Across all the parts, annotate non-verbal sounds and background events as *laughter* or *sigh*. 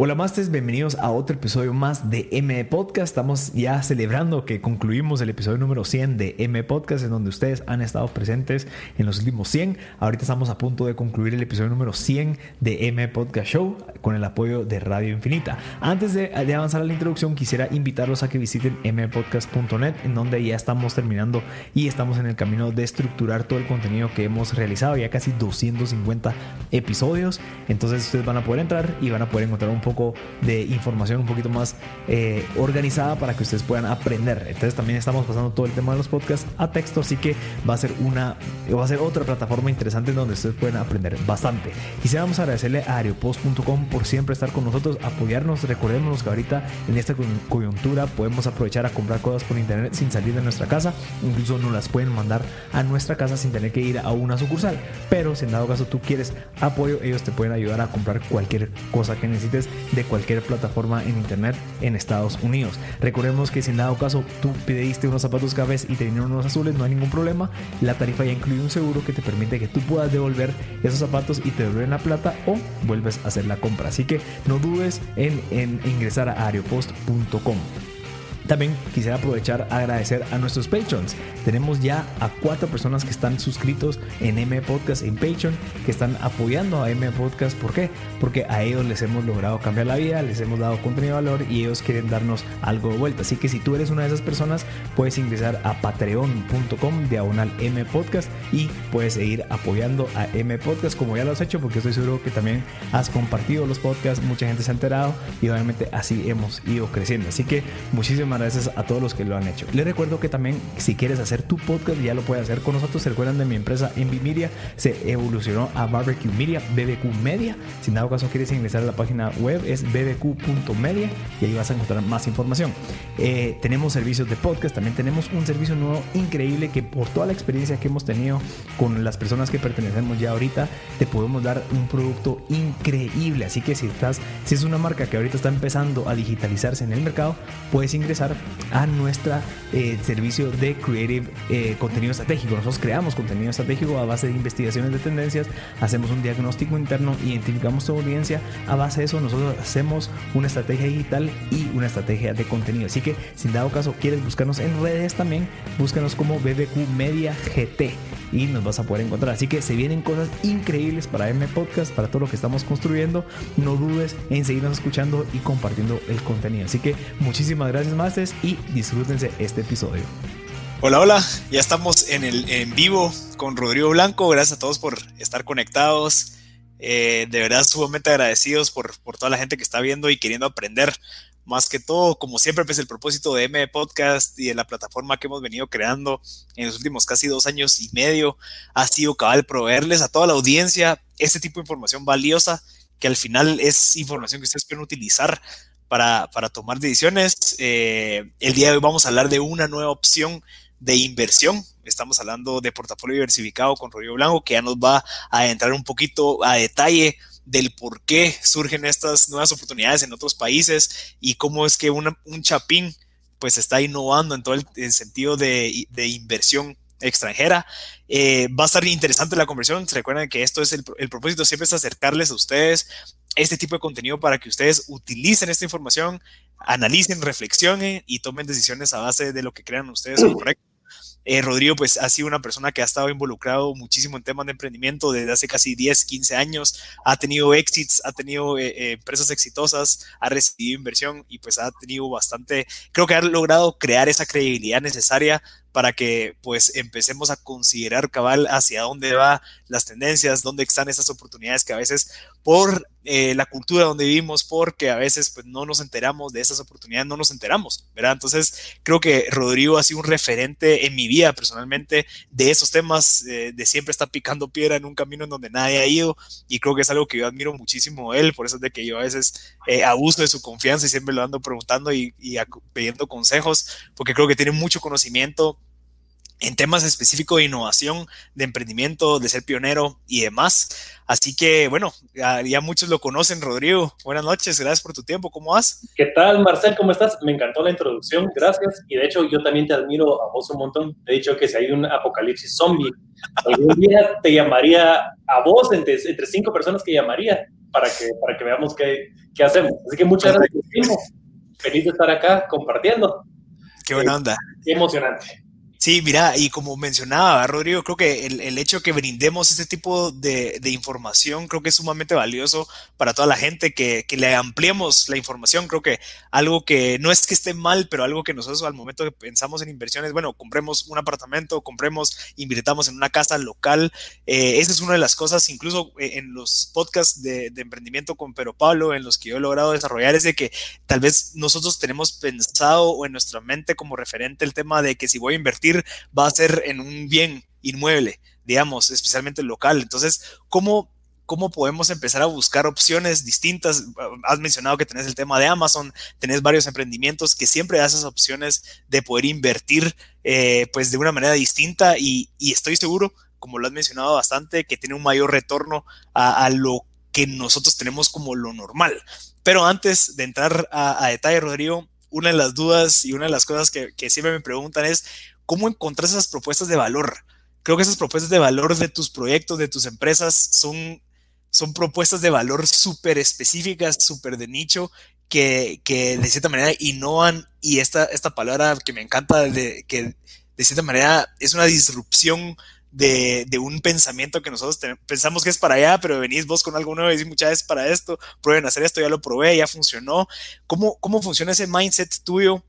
Hola Masters, bienvenidos a otro episodio más de M Podcast. Estamos ya celebrando que concluimos el episodio número 100 de M Podcast, en donde ustedes han estado presentes en los últimos 100. Ahorita estamos a punto de concluir el episodio número 100 de M Podcast Show con el apoyo de Radio Infinita. Antes de, avanzar a la introducción, quisiera invitarlos a que visiten mpodcast.net, en donde ya estamos terminando y estamos en el camino de estructurar todo el contenido que hemos realizado, ya casi 250 episodios. Entonces ustedes van a poder entrar y van a poder encontrar un poco de información un poquito más eh, organizada para que ustedes puedan aprender. Entonces también estamos pasando todo el tema de los podcasts a texto, así que va a ser una va a ser otra plataforma interesante donde ustedes pueden aprender bastante. Quisiéramos agradecerle a ariopost.com por siempre estar con nosotros, apoyarnos. Recordémonos que ahorita en esta coyuntura podemos aprovechar a comprar cosas por internet sin salir de nuestra casa, incluso nos las pueden mandar a nuestra casa sin tener que ir a una sucursal. Pero si en dado caso tú quieres apoyo, ellos te pueden ayudar a comprar cualquier cosa que necesites de cualquier plataforma en internet en Estados Unidos. Recordemos que si en dado caso tú pediste unos zapatos cafés y te vinieron unos azules, no hay ningún problema. La tarifa ya incluye un seguro que te permite que tú puedas devolver esos zapatos y te devuelven la plata o vuelves a hacer la compra. Así que no dudes en, en ingresar a ariopost.com. También quisiera aprovechar a agradecer a nuestros patrons. Tenemos ya a cuatro personas que están suscritos en M Podcast en Patreon, que están apoyando a M Podcast. ¿Por qué? Porque a ellos les hemos logrado cambiar la vida, les hemos dado contenido de valor y ellos quieren darnos algo de vuelta. Así que si tú eres una de esas personas, puedes ingresar a patreon.com diagonal M Podcast y puedes seguir apoyando a M Podcast como ya lo has hecho, porque estoy seguro que también has compartido los podcasts, mucha gente se ha enterado y obviamente así hemos ido creciendo. Así que muchísimas gracias a todos los que lo han hecho. Les recuerdo que también si quieres hacer tu podcast ya lo puedes hacer con nosotros. Se recuerdan de mi empresa Envy Media, se evolucionó a Barbecue Media, BBQ Media. Si en dado caso quieres ingresar a la página web es bbq.media y ahí vas a encontrar más información. Eh, tenemos servicios de podcast, también tenemos un servicio nuevo increíble que por toda la experiencia que hemos tenido con las personas que pertenecemos ya ahorita, te podemos dar un producto increíble. Así que si estás, si es una marca que ahorita está empezando a digitalizarse en el mercado, puedes ingresar a nuestro eh, servicio de Creative eh, Contenido Estratégico. Nosotros creamos contenido estratégico a base de investigaciones de tendencias, hacemos un diagnóstico interno, identificamos tu audiencia. A base de eso, nosotros hacemos una estrategia digital y una estrategia de contenido. Así que, si en dado caso quieres buscarnos en redes también, búscanos como BBQ Media GT y nos vas a poder encontrar. Así que se vienen cosas increíbles para M Podcast, para todo lo que estamos construyendo. No dudes en seguirnos escuchando y compartiendo el contenido. Así que muchísimas gracias, Y disfrútense este episodio. Hola, hola, ya estamos en el en vivo con Rodrigo Blanco. Gracias a todos por estar conectados. Eh, de verdad, sumamente agradecidos por, por toda la gente que está viendo y queriendo aprender más que todo, como siempre, pues el propósito de M Podcast y de la plataforma que hemos venido creando en los últimos casi dos años y medio ha sido cabal proveerles a toda la audiencia este tipo de información valiosa que al final es información que ustedes pueden utilizar para, para tomar decisiones. Eh, el día de hoy vamos a hablar de una nueva opción de inversión. Estamos hablando de portafolio diversificado con Rodrigo Blanco, que ya nos va a entrar un poquito a detalle del por qué surgen estas nuevas oportunidades en otros países y cómo es que un chapín pues está innovando en todo el, sentido de, inversión extranjera. Eh, va a estar interesante la conversión. Recuerden que esto es el, propósito, siempre es acercarles a ustedes este tipo de contenido para que ustedes utilicen esta información, analicen, reflexionen y tomen decisiones a base de lo que crean ustedes correcto. Eh, Rodrigo pues ha sido una persona que ha estado involucrado muchísimo en temas de emprendimiento desde hace casi 10, 15 años, ha tenido éxitos, ha tenido eh, eh, empresas exitosas, ha recibido inversión y pues ha tenido bastante, creo que ha logrado crear esa credibilidad necesaria para que pues empecemos a considerar cabal hacia dónde va las tendencias, dónde están esas oportunidades que a veces por eh, la cultura donde vivimos, porque a veces pues no nos enteramos de esas oportunidades, no nos enteramos, ¿verdad? Entonces creo que Rodrigo ha sido un referente en mi vida personalmente de esos temas, eh, de siempre estar picando piedra en un camino en donde nadie ha ido y creo que es algo que yo admiro muchísimo de él, por eso es de que yo a veces eh, abuso de su confianza y siempre lo ando preguntando y, y pidiendo consejos, porque creo que tiene mucho conocimiento en temas específicos de innovación, de emprendimiento, de ser pionero y demás. Así que, bueno, ya, muchos lo conocen, Rodrigo. Buenas noches, gracias por tu tiempo. ¿Cómo vas? ¿Qué tal, Marcel? ¿Cómo estás? Me encantó la introducción, gracias. Y de hecho, yo también te admiro a vos un montón. Te he dicho que si hay un apocalipsis zombie, algún día te llamaría a vos entre, entre cinco personas que llamaría para que, para que veamos qué, qué hacemos. Así que muchas gracias. Feliz de estar acá compartiendo. Qué buena onda. Qué emocionante. Sí, mira, y como mencionaba Rodrigo, creo que el, hecho que brindemos este tipo de, de, información creo que es sumamente valioso para toda la gente, que, que, le ampliemos la información. Creo que algo que no es que esté mal, pero algo que nosotros al momento que pensamos en inversiones, bueno, compremos un apartamento, compremos, invirtamos en una casa local. Eh, esa es una de las cosas, incluso eh, en los podcasts de, de emprendimiento con Pero Pablo, en los que yo he logrado desarrollar, es de que tal vez nosotros tenemos pensado o en nuestra mente como referente el tema de que si voy a invertir, va a ser en un bien inmueble, digamos, especialmente local. Entonces, ¿cómo, cómo podemos empezar a buscar opciones distintas? Has mencionado que tenés el tema de Amazon, tenés varios emprendimientos que siempre das esas opciones de poder invertir eh, pues de una manera distinta y, estoy seguro, como lo has mencionado bastante, que tiene un mayor retorno a, lo que nosotros tenemos como lo normal. Pero antes de entrar a, detalle, Rodrigo, una de las dudas y una de las cosas que siempre me preguntan es, cómo encontrar esas propuestas de valor. Creo que esas propuestas de valor de tus proyectos, de tus empresas, son, son propuestas de valor súper específicas, súper de nicho, que, que, de cierta manera innovan y esta, esta palabra que me encanta, de, que de cierta manera es una disrupción de, de, un pensamiento que nosotros pensamos que es para allá, pero venís vos con algo nuevo y decís muchas veces para esto, prueben hacer esto, ya lo probé, ya funcionó. ¿Cómo, cómo funciona ese mindset tuyo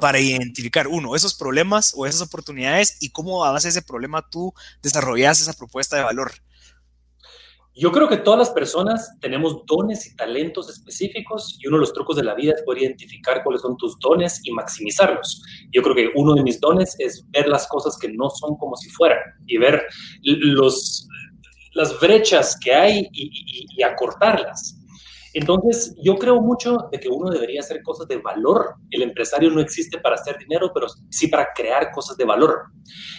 para identificar, uno, esos problemas o esas oportunidades y cómo a base de ese problema tú desarrollas esa propuesta de valor. Yo creo que todas las personas tenemos dones y talentos específicos y uno de los trucos de la vida es poder identificar cuáles son tus dones y maximizarlos. Yo creo que uno de mis dones es ver las cosas que no son como si fueran y ver los, las brechas que hay y, y, y acortarlas. Entonces, yo creo mucho de que uno debería hacer cosas de valor. El empresario no existe para hacer dinero, pero sí para crear cosas de valor.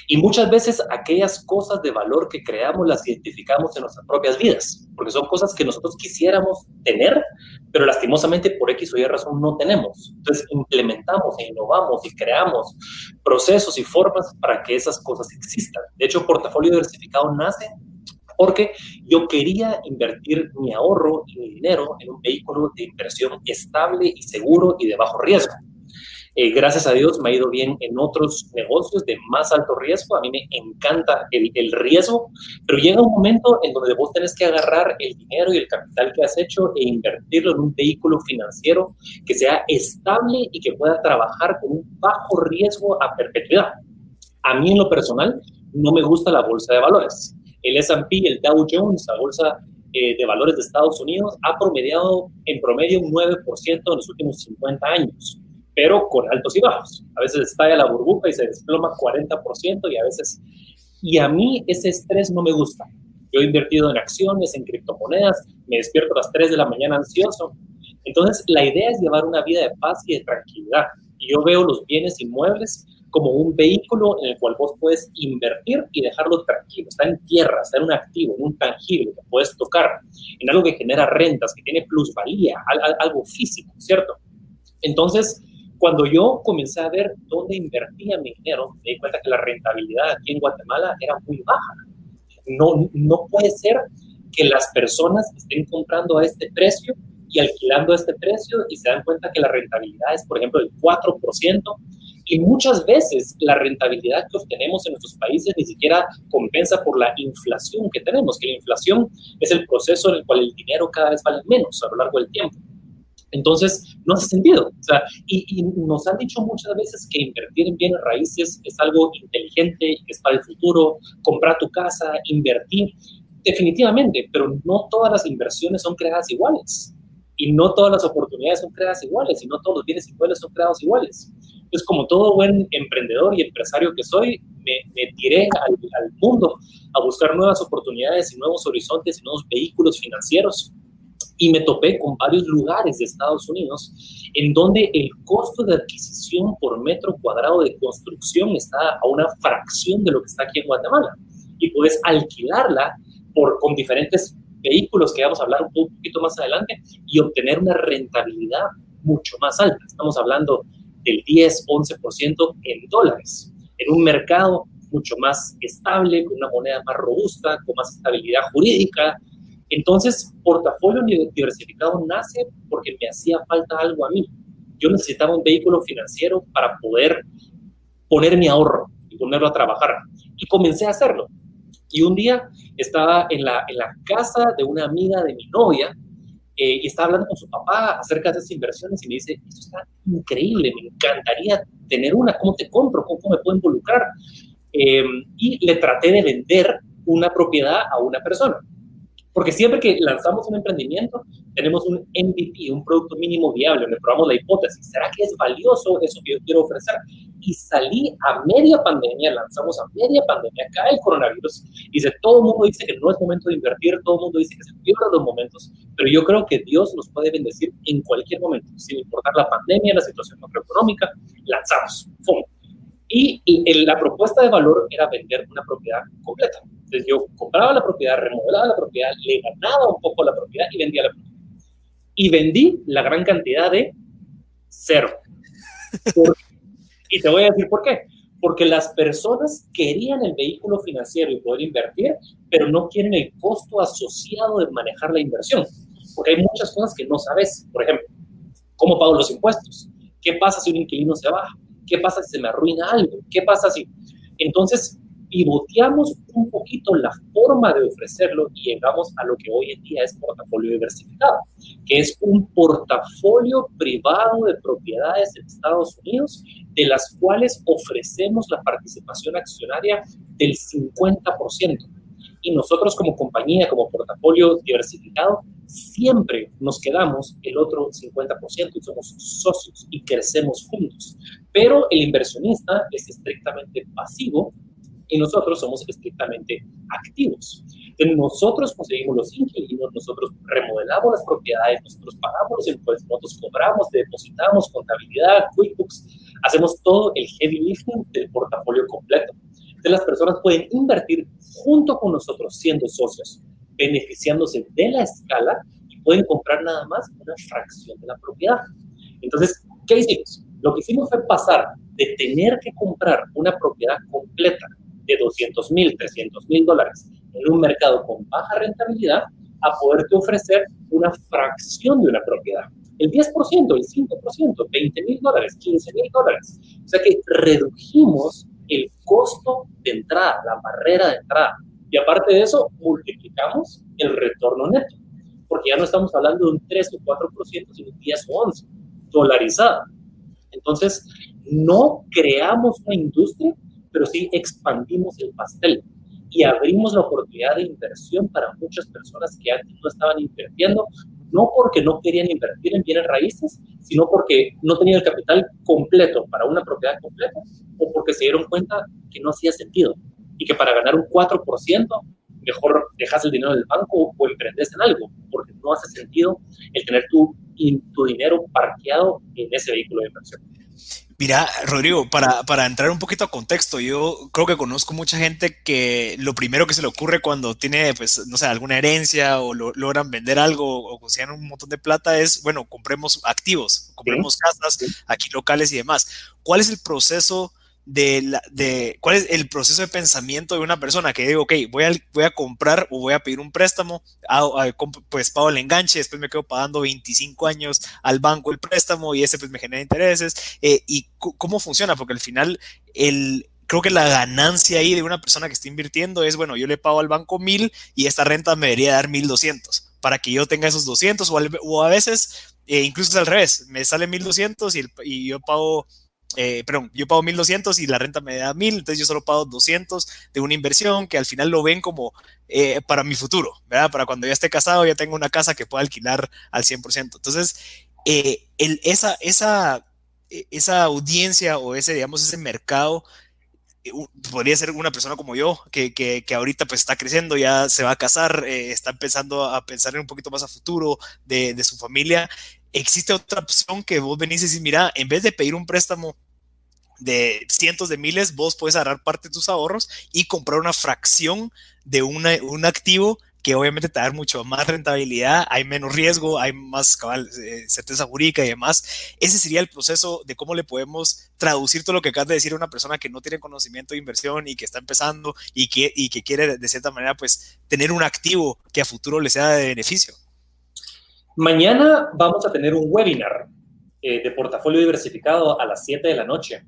Y muchas veces aquellas cosas de valor que creamos las identificamos en nuestras propias vidas, porque son cosas que nosotros quisiéramos tener, pero lastimosamente por X o Y razón no tenemos. Entonces, implementamos e innovamos y creamos procesos y formas para que esas cosas existan. De hecho, Portafolio Diversificado nace porque yo quería invertir mi ahorro y mi dinero en un vehículo de inversión estable y seguro y de bajo riesgo. Eh, gracias a Dios me ha ido bien en otros negocios de más alto riesgo. A mí me encanta el, el, riesgo, pero llega un momento en donde vos tenés que agarrar el dinero y el capital que has hecho e invertirlo en un vehículo financiero que sea estable y que pueda trabajar con un bajo riesgo a perpetuidad. A mí en lo personal no me gusta la bolsa de valores el S&P, el Dow Jones, la bolsa eh, de valores de Estados Unidos, ha promediado en promedio un 9% en los últimos 50 años, pero con altos y bajos. A veces estalla la burbuja y se desploma 40% y a veces... Y a mí ese estrés no me gusta. Yo he invertido en acciones, en criptomonedas, me despierto a las 3 de la mañana ansioso. Entonces, la idea es llevar una vida de paz y de tranquilidad. Y yo veo los bienes inmuebles como un vehículo en el cual vos puedes invertir y dejarlo tranquilo. Está en tierra, está en un activo, en un tangible que puedes tocar, en algo que genera rentas, que tiene plusvalía, algo físico, ¿cierto? Entonces, cuando yo comencé a ver dónde invertía mi dinero, me di cuenta que la rentabilidad aquí en Guatemala era muy baja. No, no puede ser que las personas estén comprando a este precio y alquilando a este precio y se dan cuenta que la rentabilidad es, por ejemplo, del 4%, y muchas veces la rentabilidad que obtenemos en nuestros países ni siquiera compensa por la inflación que tenemos, que la inflación es el proceso en el cual el dinero cada vez vale menos a lo largo del tiempo. Entonces, no hace sentido. O sea, y, y, nos han dicho muchas veces que invertir en bienes raíces es algo inteligente, es para el futuro, comprar tu casa, invertir. Definitivamente, pero no todas las inversiones son creadas iguales. Y no todas las oportunidades son creadas iguales, y no todos los bienes iguales son creados iguales. Entonces, como todo buen emprendedor y empresario que soy, me, me tiré al, al, mundo a buscar nuevas oportunidades y nuevos horizontes y nuevos vehículos financieros. Y me topé con varios lugares de Estados Unidos en donde el costo de adquisición por metro cuadrado de construcción está a una fracción de lo que está aquí en Guatemala. Y puedes alquilarla por, con diferentes vehículos que vamos a hablar un poquito más adelante y obtener una rentabilidad mucho más alta. Estamos hablando del 10-11% en dólares, en un mercado mucho más estable, con una moneda más robusta, con más estabilidad jurídica, Entonces, portafolio diversificado nace porque me hacía falta algo a mí. Yo necesitaba un vehículo financiero para poder poner mi ahorro y ponerlo a trabajar. Y comencé a hacerlo. Y un día estaba en la, en la casa de una amiga de mi novia eh, y estaba hablando con su papá acerca de esas inversiones y me dice, esto está increíble, me encantaría tener una, ¿cómo te compro? ¿Cómo, me puedo involucrar? Eh, y le traté de vender una propiedad a una persona. Porque siempre que lanzamos un emprendimiento, tenemos un MVP, un producto mínimo viable, donde probamos la hipótesis, ¿será que es valioso eso que yo quiero ofrecer? Y salí a media pandemia, lanzamos a media pandemia, cae el coronavirus, y todo el mundo dice que no es momento de invertir, todo el mundo dice que se pierden los momentos, pero yo creo que Dios nos puede bendecir en cualquier momento, sin importar la pandemia, la situación macroeconómica, lanzamos, ¡fum! Y, la propuesta de valor era vender una propiedad completa. Entonces yo compraba la propiedad, remodelaba la propiedad, le ganaba un poco la propiedad y vendía la propiedad. Y vendí la gran cantidad de cero. *laughs* y te voy a decir por qué. Porque las personas querían el vehículo financiero y poder invertir, pero no quieren el costo asociado de manejar la inversión. Porque hay muchas cosas que no sabes. Por ejemplo, ¿cómo pago los impuestos? ¿Qué pasa si un inquilino se baja? ¿Qué pasa si se me arruina algo? ¿Qué pasa si...? Entonces, pivoteamos un poquito la forma de ofrecerlo y llegamos a lo que hoy en día es portafolio diversificado, que es un portafolio privado de propiedades en Estados Unidos, de las cuales ofrecemos la participación accionaria del 50%. Y nosotros como compañía, como portafolio diversificado, siempre nos quedamos el otro 50% y somos socios y crecemos juntos. Pero el inversionista es estrictamente pasivo y nosotros somos estrictamente activos. Entonces, nosotros conseguimos los inquilinos, nosotros remodelamos las propiedades, nosotros pagamos los impuestos, nosotros cobramos, depositamos, contabilidad, QuickBooks, hacemos todo el heavy lifting del portafolio completo. Entonces, las personas pueden invertir junto con nosotros siendo socios beneficiándose de la escala y pueden comprar nada más una fracción de la propiedad. Entonces, ¿qué hicimos? Lo que hicimos fue pasar de tener que comprar una propiedad completa de 200 mil, 300 mil dólares en un mercado con baja rentabilidad a poderte ofrecer una fracción de una propiedad. El 10%, el 5%, 20 mil dólares, 15 mil dólares. O sea que redujimos el costo de entrada, la barrera de entrada. Y aparte de eso, multiplicamos el retorno neto, porque ya no estamos hablando de un 3 o 4%, sino un 10 o 11 dolarizada. Entonces, no creamos una industria, pero sí expandimos el pastel y abrimos la oportunidad de inversión para muchas personas que antes no estaban invirtiendo, no porque no querían invertir en bienes raíces, sino porque no tenían el capital completo para una propiedad completa o porque se dieron cuenta que no hacía sentido y que para ganar un 4%, mejor dejas el dinero en el banco o emprendes en algo, porque no hace sentido el tener tu, tu dinero parqueado en ese vehículo de inversión. Mira, Rodrigo, para, para, entrar un poquito a contexto, yo creo que conozco mucha gente que lo primero que se le ocurre cuando tiene, pues, no sé, alguna herencia o logran vender algo o consiguen un montón de plata es, bueno, compremos activos, compremos casas aquí locales y demás. ¿Cuál es el proceso de, de cuál es el proceso de pensamiento de una persona que digo, ok, voy a, voy a comprar o voy a pedir un préstamo, pues pago el enganche, después me quedo pagando 25 años al banco el préstamo y ese pues me genera intereses. Eh, ¿Y cómo funciona? Porque al final el, creo que la ganancia ahí de una persona que está invirtiendo es, bueno, yo le pago al banco mil y esta renta me debería dar 1200 para que yo tenga esos 200 o, o a veces eh, incluso es al revés, me sale 1200 y, y yo pago eh, perdón, yo pago 1200 y la renta me da 1000, entonces yo solo pago 200 de una inversión que al final lo ven como eh, para mi futuro, ¿verdad? Para cuando ya esté casado ya tengo una casa que pueda alquilar al 100%. Entonces, eh, esa, esa, esa audiencia o ese, digamos, ese mercado podría ser una persona como yo, que, que, ahorita pues está creciendo, ya se va a casar, está empezando a pensar en un poquito más a futuro de, de su familia existe otra opción que vos venís y decís, mira, en vez de pedir un préstamo de cientos de miles, vos puedes agarrar parte de tus ahorros y comprar una fracción de un activo que obviamente te da mucho más rentabilidad, hay menos riesgo, hay más eh, certeza jurídica y demás. Ese sería el proceso de cómo le podemos traducir todo lo que acabas de decir a una persona que no tiene conocimiento de inversión y que está empezando y que, y que quiere de cierta manera pues tener un activo que a futuro le sea de beneficio. Mañana vamos a tener un webinar eh, de portafolio diversificado a las 7 de la noche.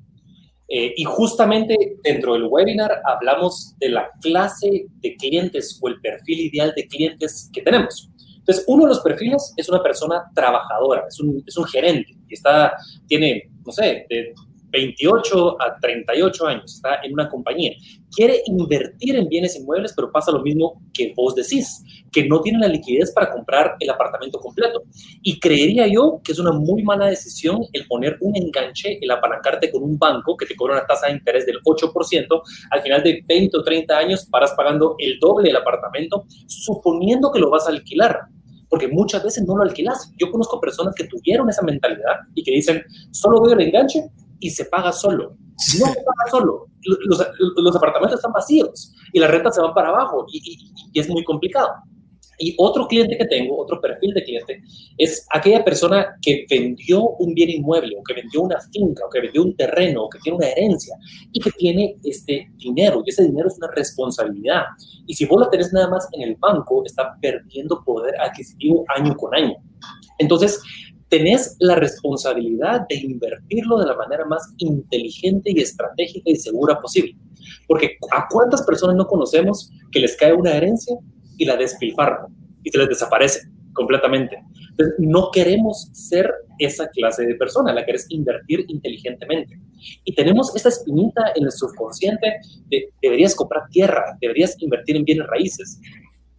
Eh, y justamente dentro del webinar hablamos de la clase de clientes o el perfil ideal de clientes que tenemos. Entonces, uno de los perfiles es una persona trabajadora, es un, es un gerente, que está, tiene, no sé, de 28 a 38 años, está en una compañía, quiere invertir en bienes inmuebles, pero pasa lo mismo que vos decís, que no tiene la liquidez para comprar el apartamento completo. Y creería yo que es una muy mala decisión el poner un enganche, el apalancarte con un banco que te cobra una tasa de interés del 8%, al final de 20 o 30 años paras pagando el doble del apartamento, suponiendo que lo vas a alquilar porque muchas veces no lo alquilas. Yo conozco personas que tuvieron esa mentalidad y que dicen, solo voy al enganche y se paga solo. No se paga solo. Los, los apartamentos están vacíos y la renta se va para abajo y, y, es muy complicado. Y otro cliente que tengo, otro perfil de cliente, es aquella persona que vendió un bien inmueble, o que vendió una finca, o que vendió un terreno, o que tiene una herencia, y que tiene este dinero, y ese dinero es una responsabilidad. Y si vos lo tenés nada más en el banco, está perdiendo poder adquisitivo año con año. Entonces, tenés la responsabilidad de invertirlo de la manera más inteligente y estratégica y segura posible. Porque ¿a cuántas personas no conocemos que les cae una herencia y la despilfarran y se les desaparece completamente? Entonces, no queremos ser esa clase de persona, la querés invertir inteligentemente. Y tenemos esa espinita en el subconsciente de deberías comprar tierra, deberías invertir en bienes raíces.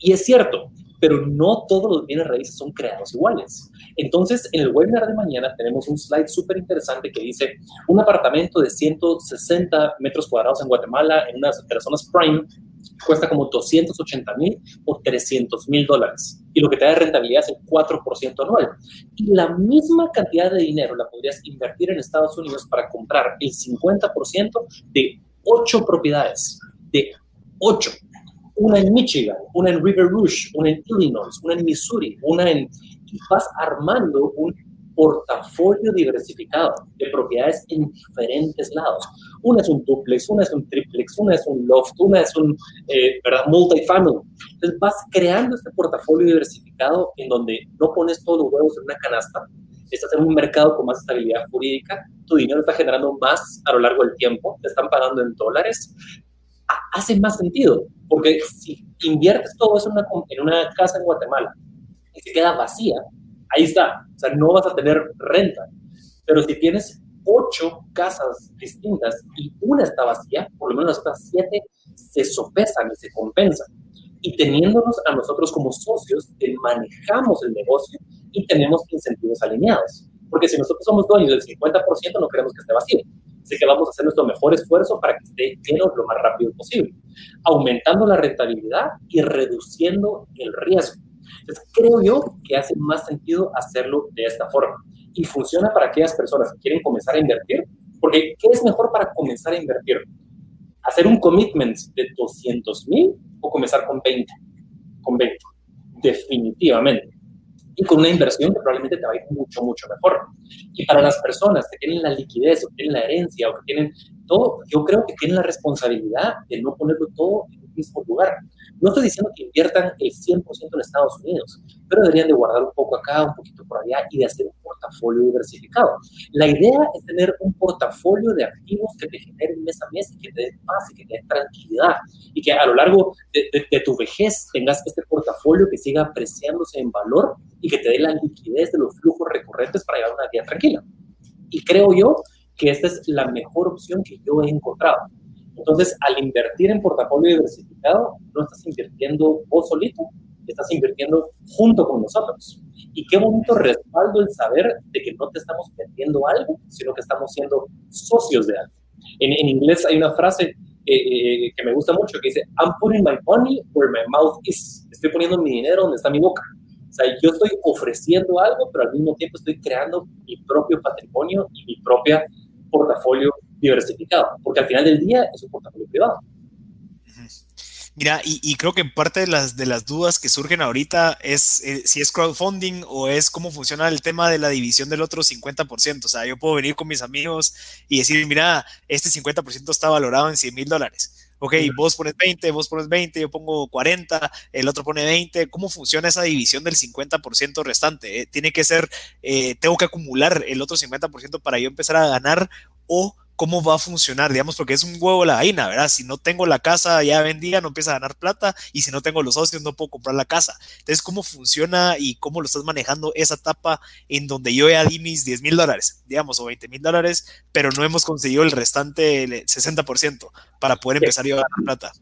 Y es cierto, pero no todos los bienes raíces son creados iguales. Entonces, en el webinar de mañana tenemos un slide súper interesante que dice, un apartamento de 160 metros cuadrados en Guatemala, en una de las zonas prime, cuesta como 280 mil o 300 mil dólares. Y lo que te da rentabilidad es el 4% anual. Y la misma cantidad de dinero la podrías invertir en Estados Unidos para comprar el 50% de 8 propiedades. De 8 una en Michigan, una en River Rouge, una en Illinois, una en Missouri, una en... Y vas armando un portafolio diversificado de propiedades en diferentes lados. Una es un duplex, una es un triplex, una es un loft, una es un eh, ¿verdad? multifamily. Entonces vas creando este portafolio diversificado en donde no pones todos los huevos en una canasta, estás en un mercado con más estabilidad jurídica, tu dinero está generando más a lo largo del tiempo, te están pagando en dólares, hace más sentido, porque si inviertes todo eso en una, casa en Guatemala y se queda vacía, ahí está, o sea, no vas a tener renta. Pero si tienes ocho casas distintas y una está vacía, por lo menos las siete se sopesan y se compensan. Y teniéndonos a nosotros como socios, manejamos el negocio y tenemos incentivos alineados. Porque si nosotros somos dueños del 50%, no queremos que esté vacío. Así que vamos a hacer nuestro mejor esfuerzo para que esté lleno lo más rápido posible, aumentando la rentabilidad y reduciendo el riesgo. Entonces, creo yo que hace más sentido hacerlo de esta forma. Y funciona para aquellas personas que quieren comenzar a invertir, porque ¿qué es mejor para comenzar a invertir? ¿Hacer un commitment de 200 mil o comenzar con 20? Con 20, definitivamente y con una inversión que probablemente te va a ir mucho, mucho mejor. Y para las personas que tienen la liquidez o tienen la herencia o que tienen todo, yo creo que tienen la responsabilidad de no ponerlo todo mismo lugar. No estoy diciendo que inviertan el 100% en Estados Unidos, pero deberían de guardar un poco acá, un poquito por allá y de hacer un portafolio diversificado. La idea es tener un portafolio de activos que te generen mes a mes y que te den paz y que te den tranquilidad y que a lo largo de, tu vejez tengas este portafolio que siga apreciándose en valor y que te dé la liquidez de los flujos recurrentes para llevar una vida tranquila. Y creo yo que esta es la mejor opción que yo he encontrado. Entonces, al invertir en portafolio diversificado, no estás invirtiendo vos solito, estás invirtiendo junto con nosotros. Y qué bonito respaldo el saber de que no te estamos vendiendo algo, sino que estamos siendo socios de algo. En, en inglés hay una frase eh, eh, que me gusta mucho que dice, I'm putting my money where my mouth is. Estoy poniendo mi dinero donde está mi boca. O sea, yo estoy ofreciendo algo, pero al mismo tiempo estoy creando mi propio patrimonio y mi propia portafolio diversificado, porque al final del día es un portafolio privado. Mira, y, creo que parte de las, de las dudas que surgen ahorita es eh, si es crowdfunding o es cómo funciona el tema de la división del otro 50%. O sea, yo puedo venir con mis amigos y decir, mira, este 50% está valorado en 100 mil dólares. Ok, vos pones 20, vos pones 20, yo pongo 40, el otro pone 20. ¿Cómo funciona esa división del 50% restante? Eh, ¿Tiene que ser, eh, tengo que acumular el otro 50% para yo empezar a ganar o cómo va a funcionar, digamos, porque es un huevo la vaina, ¿verdad? Si no tengo la casa ya vendida, no empieza a ganar plata, y si no tengo los socios, no puedo comprar la casa. Entonces, ¿cómo funciona y cómo lo estás manejando esa etapa en donde yo ya di mis 10 mil dólares, digamos, o 20 mil dólares, pero no hemos conseguido el restante, el 60%, para poder empezar a ganar plata?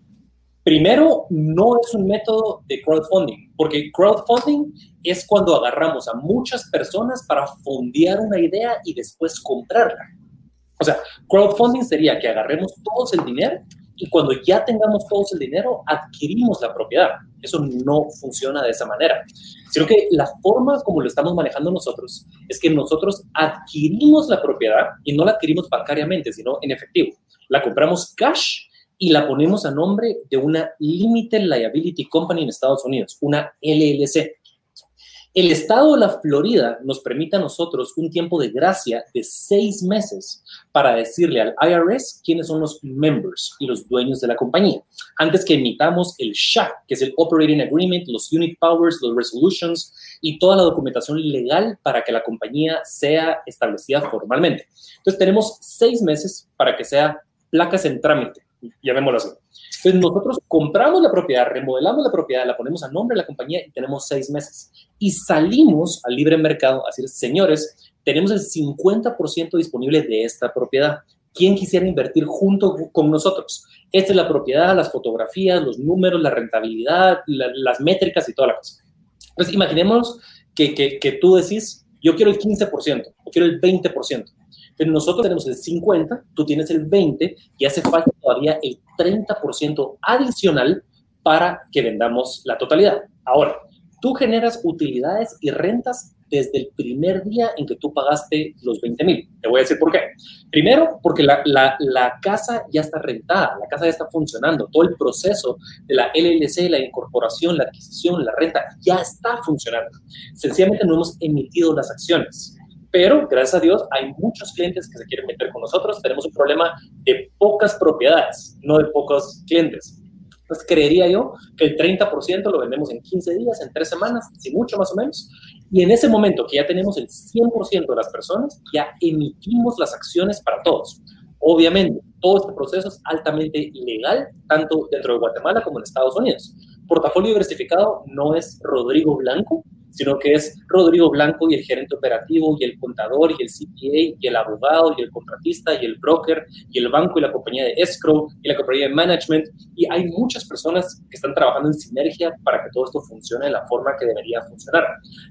Primero, no es un método de crowdfunding, porque crowdfunding es cuando agarramos a muchas personas para fondear una idea y después comprarla. O sea, crowdfunding sería que agarremos todos el dinero y cuando ya tengamos todos el dinero, adquirimos la propiedad. Eso no funciona de esa manera. Sino que la forma como lo estamos manejando nosotros es que nosotros adquirimos la propiedad y no la adquirimos bancariamente, sino en efectivo. La compramos cash y la ponemos a nombre de una Limited Liability Company en Estados Unidos, una LLC. El estado de la Florida nos permite a nosotros un tiempo de gracia de seis meses para decirle al IRS quiénes son los members y los dueños de la compañía, antes que emitamos el SHA, que es el Operating Agreement, los Unit Powers, los Resolutions y toda la documentación legal para que la compañía sea establecida formalmente. Entonces tenemos seis meses para que sea placas en trámite, llamémoslo así. Entonces nosotros compramos la propiedad, remodelamos la propiedad, la ponemos a nombre de la compañía y tenemos seis meses. Y salimos al libre mercado a decir, señores, tenemos el 50% disponible de esta propiedad. ¿Quién quisiera invertir junto con nosotros? Esta es la propiedad, las fotografías, los números, la rentabilidad, las métricas y toda la cosa. Entonces, imaginemos que, que, que tú decís, yo quiero el 15%, o quiero el 20% nosotros tenemos el 50, tú tienes el 20 y hace falta todavía el 30% adicional para que vendamos la totalidad. Ahora, tú generas utilidades y rentas desde el primer día en que tú pagaste los 20 mil. Te voy a decir por qué. Primero, porque la, la, casa ya está rentada, la casa ya está funcionando. Todo el proceso de la LLC, la incorporación, la adquisición, la renta, ya está funcionando. Sencillamente no hemos emitido las acciones pero gracias a Dios hay muchos clientes que se quieren meter con nosotros. Tenemos un problema de pocas propiedades, no de pocos clientes. Entonces, creería yo que el 30% lo vendemos en 15 días, en 3 semanas, si mucho más o menos. Y en ese momento que ya tenemos el 100% de las personas, ya emitimos las acciones para todos. Obviamente, todo este proceso es altamente legal, tanto dentro de Guatemala como en Estados Unidos. Portafolio diversificado no es Rodrigo Blanco, sino que es Rodrigo Blanco y el gerente operativo y el contador y el CPA y el abogado y el contratista y el broker y el banco y la compañía de escrow y la compañía de management. Y hay muchas personas que están trabajando en sinergia para que todo esto funcione de la forma que debería funcionar.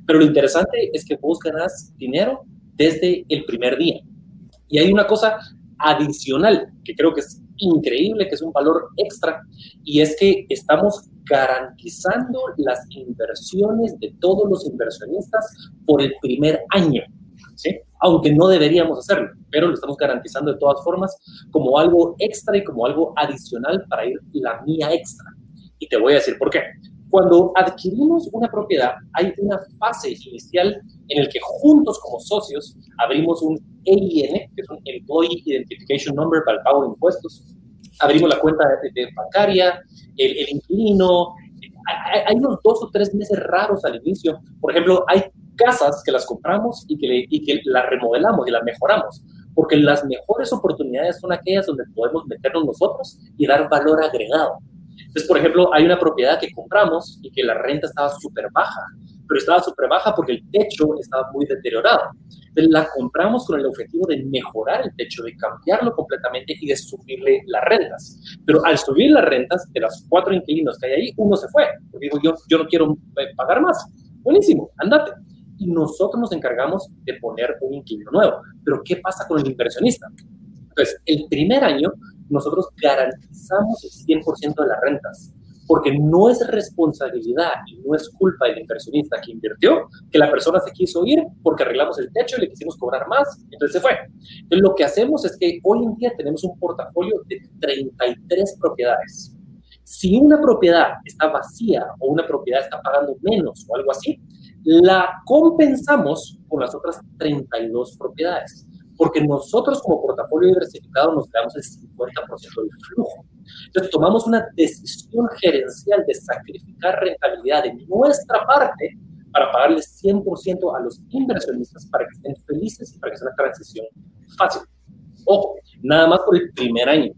Pero lo interesante es que vos ganas dinero desde el primer día. Y hay una cosa adicional que creo que es increíble, que es un valor extra, y es que estamos garantizando las inversiones de todos los inversionistas por el primer año, ¿sí? aunque no deberíamos hacerlo, pero lo estamos garantizando de todas formas como algo extra y como algo adicional para ir la mía extra. Y te voy a decir por qué. Cuando adquirimos una propiedad, hay una fase inicial en el que juntos como socios abrimos un EIN, que es un Employee Identification Number para el pago de impuestos, abrimos la cuenta de, bancaria, el, el inquilino. Hay, unos dos o tres meses raros al inicio. Por ejemplo, hay casas que las compramos y que, y que las remodelamos y las mejoramos, porque las mejores oportunidades son aquellas donde podemos meternos nosotros y dar valor agregado. Entonces, por ejemplo, hay una propiedad que compramos y que la renta estaba súper baja, pero estaba súper baja porque el techo estaba muy deteriorado. Entonces, la compramos con el objetivo de mejorar el techo, de cambiarlo completamente y de subirle las rentas. Pero al subir las rentas de los cuatro inquilinos que hay ahí, uno se fue. Digo, yo, yo no quiero eh, pagar más. Buenísimo, andate. Y nosotros nos encargamos de poner un inquilino nuevo. Pero ¿qué pasa con el inversionista? Entonces, el primer año nosotros garantizamos el 100% de las rentas, porque no es responsabilidad y no es culpa del inversionista que invirtió, que la persona se quiso ir porque arreglamos el techo y le quisimos cobrar más, entonces se fue. Entonces lo que hacemos es que hoy en día tenemos un portafolio de 33 propiedades. Si una propiedad está vacía o una propiedad está pagando menos o algo así, la compensamos con las otras 32 propiedades, porque nosotros como portafolio diversificado nos damos el 50% del flujo. Entonces tomamos una decisión gerencial de sacrificar rentabilidad de nuestra parte para pagarles 100% a los inversionistas para que estén felices y para que sea una transición fácil. Ojo, nada más por el primer año.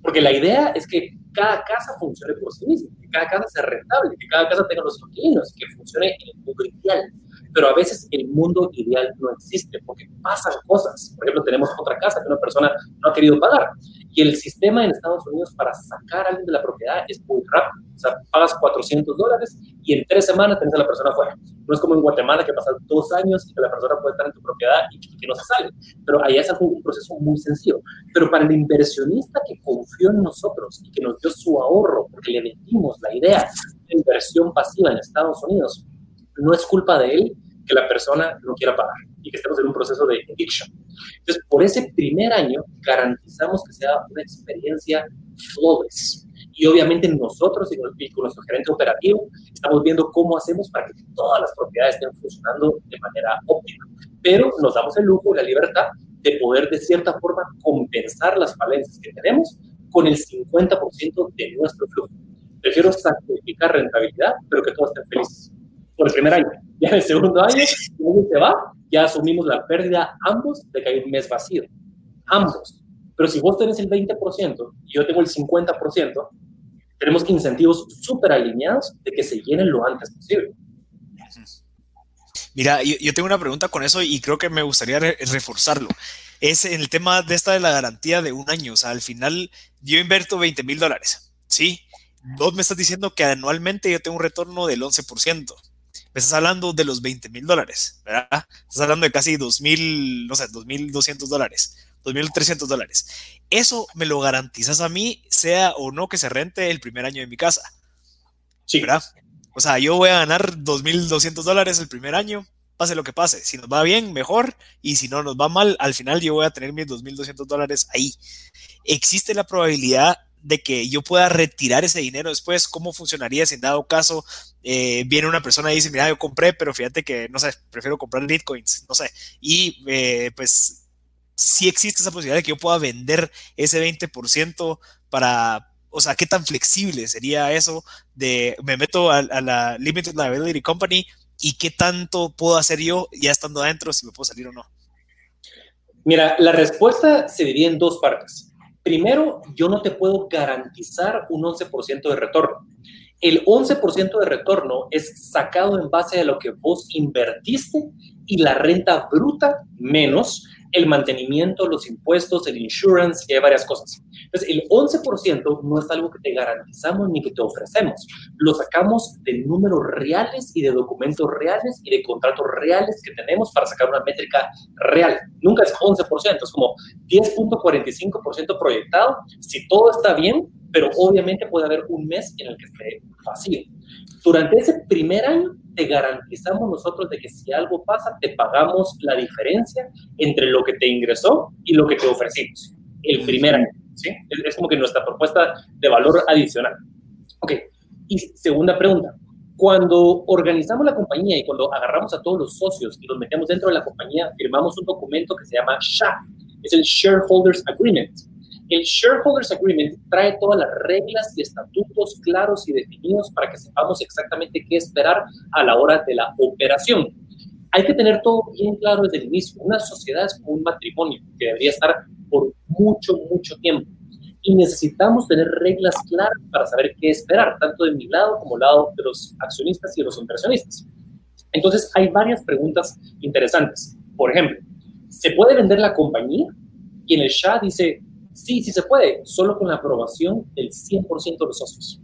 Porque la idea es que cada casa funcione por sí misma, que cada casa sea rentable, que cada casa tenga los inquilinos, que funcione en el mundo ideal. Pero a veces el mundo ideal no existe porque pasan cosas. Por ejemplo, tenemos otra casa que una persona no ha querido pagar. Y el sistema en Estados Unidos para sacar a alguien de la propiedad es muy rápido. O sea, pagas 400 dólares y en tres semanas tenés a la persona fuera. No es como en Guatemala que pasan dos años y que la persona puede estar en tu propiedad y que, no se sale. Pero allá es un proceso muy sencillo. Pero para el inversionista que confió en nosotros y que nos dio su ahorro porque le vendimos la idea de inversión pasiva en Estados Unidos, no es culpa de él que la persona no quiera pagar y que estemos en un proceso de eviction. Entonces, por ese primer año garantizamos que sea una experiencia flawless y obviamente nosotros y con nuestro gerente operativo estamos viendo cómo hacemos para que todas las propiedades estén funcionando de manera óptima. Pero nos damos el lujo y la libertad de poder de cierta forma compensar las falencias que tenemos con el 50% de nuestro flujo. Prefiero sacrificar rentabilidad, pero que todos estén felices. Por el primer año. *laughs* Ya en el segundo año, si alguien se va, ya asumimos la pérdida ambos de que hay un mes vacío. Ambos. Pero si vos tenés el 20% y yo tengo el 50%, tenemos que incentivos súper alineados de que se llenen lo antes posible. Mira, yo, tengo una pregunta con eso y creo que me gustaría reforzarlo. Es en el tema de esta de la garantía de un año. O sea, al final yo invierto 20 mil dólares, ¿sí? Vos me estás diciendo que anualmente yo tengo un retorno del 11%. Me estás hablando de los 20 mil dólares, ¿verdad? Estás hablando de casi 2 mil, no sé, 2.200 dólares. 2.300 dólares. Eso me lo garantizas a mí, sea o no que se rente el primer año de mi casa. Sí. ¿Verdad? O sea, yo voy a ganar 2.200 dólares el primer año, pase lo que pase. Si nos va bien, mejor. Y si no nos va mal, al final yo voy a tener mis 2.200 dólares ahí. ¿Existe la probabilidad de que yo pueda retirar ese dinero después? ¿Cómo funcionaría si en dado caso eh, viene una persona y dice, mira, yo compré, pero fíjate que, no sé, prefiero comprar bitcoins, no sé. Y eh, pues si existe esa posibilidad de que yo pueda vender ese 20% para, o sea, qué tan flexible sería eso de me meto a, la Limited Liability Company y qué tanto puedo hacer yo ya estando adentro si me puedo salir o no. Mira, la respuesta se divide en dos partes. Primero, yo no te puedo garantizar un 11% de retorno. El 11% de retorno es sacado en base a lo que vos invertiste y la renta bruta menos el mantenimiento, los impuestos, el insurance, y hay varias cosas. Entonces, el 11% no es algo que te garantizamos ni que te ofrecemos. Lo sacamos de números reales y de documentos reales y de contratos reales que tenemos para sacar una métrica real. Nunca es 11%, es como 10.45% proyectado. Si todo está bien, pero obviamente puede haber un mes en el que esté vacío. Durante ese primer año te garantizamos nosotros de que si algo pasa, te pagamos la diferencia entre lo que te ingresó y lo que te ofrecimos el primer año. ¿sí? Es como que nuestra propuesta de valor adicional. Ok, y segunda pregunta. Cuando organizamos la compañía y cuando agarramos a todos los socios y los metemos dentro de la compañía, firmamos un documento que se llama SHA, es el Shareholders Agreement. El Shareholders Agreement trae todas las reglas y estatutos claros y definidos para que sepamos exactamente qué esperar a la hora de la operación. Hay que tener todo bien claro desde el inicio. Una sociedad es como un matrimonio que debería estar por mucho, mucho tiempo. Y necesitamos tener reglas claras para saber qué esperar, tanto de mi lado como del lado de los accionistas y de los inversionistas. Entonces, hay varias preguntas interesantes. Por ejemplo, ¿se puede vender la compañía? Y en el SHA dice, Sí, sí se puede, solo con la aprobación del 100% de los socios.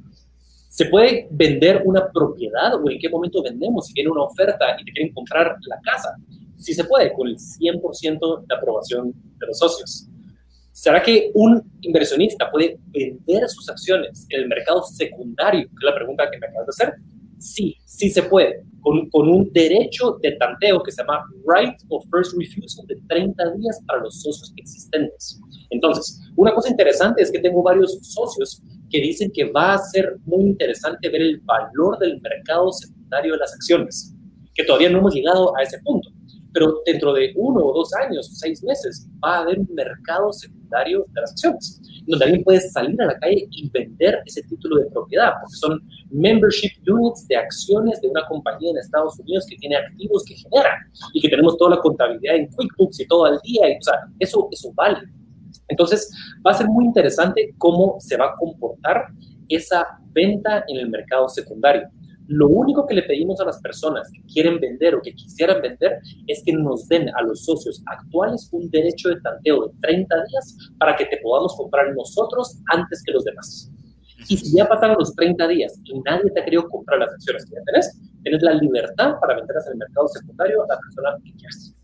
¿Se puede vender una propiedad o en qué momento vendemos? Si viene una oferta y te quieren comprar la casa. Sí se puede, con el 100% de aprobación de los socios. ¿Será que un inversionista puede vender sus acciones en el mercado secundario? Que es la pregunta que me acabas de hacer. Sí, sí se puede, con, con, un derecho de tanteo que se llama Right of First Refusal de 30 días para los socios existentes. Entonces, una cosa interesante es que tengo varios socios que dicen que va a ser muy interesante ver el valor del mercado secundario de las acciones, que todavía no hemos llegado a ese punto pero dentro de uno o dos años, seis meses, va a haber un mercado secundario de las acciones, donde alguien puede salir a la calle y vender ese título de propiedad, porque son membership units de acciones de una compañía en Estados Unidos que tiene activos que genera y que tenemos toda la contabilidad en QuickBooks y todo al día, y, o sea, eso, eso vale. Entonces, va a ser muy interesante cómo se va a comportar esa venta en el mercado secundario. Lo único que le pedimos a las personas que quieren vender o que quisieran vender es que nos den a los socios actuales un derecho de tanteo de 30 días para que te podamos comprar nosotros antes que los demás. Y si ya pasaron los 30 días y nadie te ha querido comprar las acciones que ya tenés, tienes la libertad para venderlas en el mercado secundario a la persona que quieras.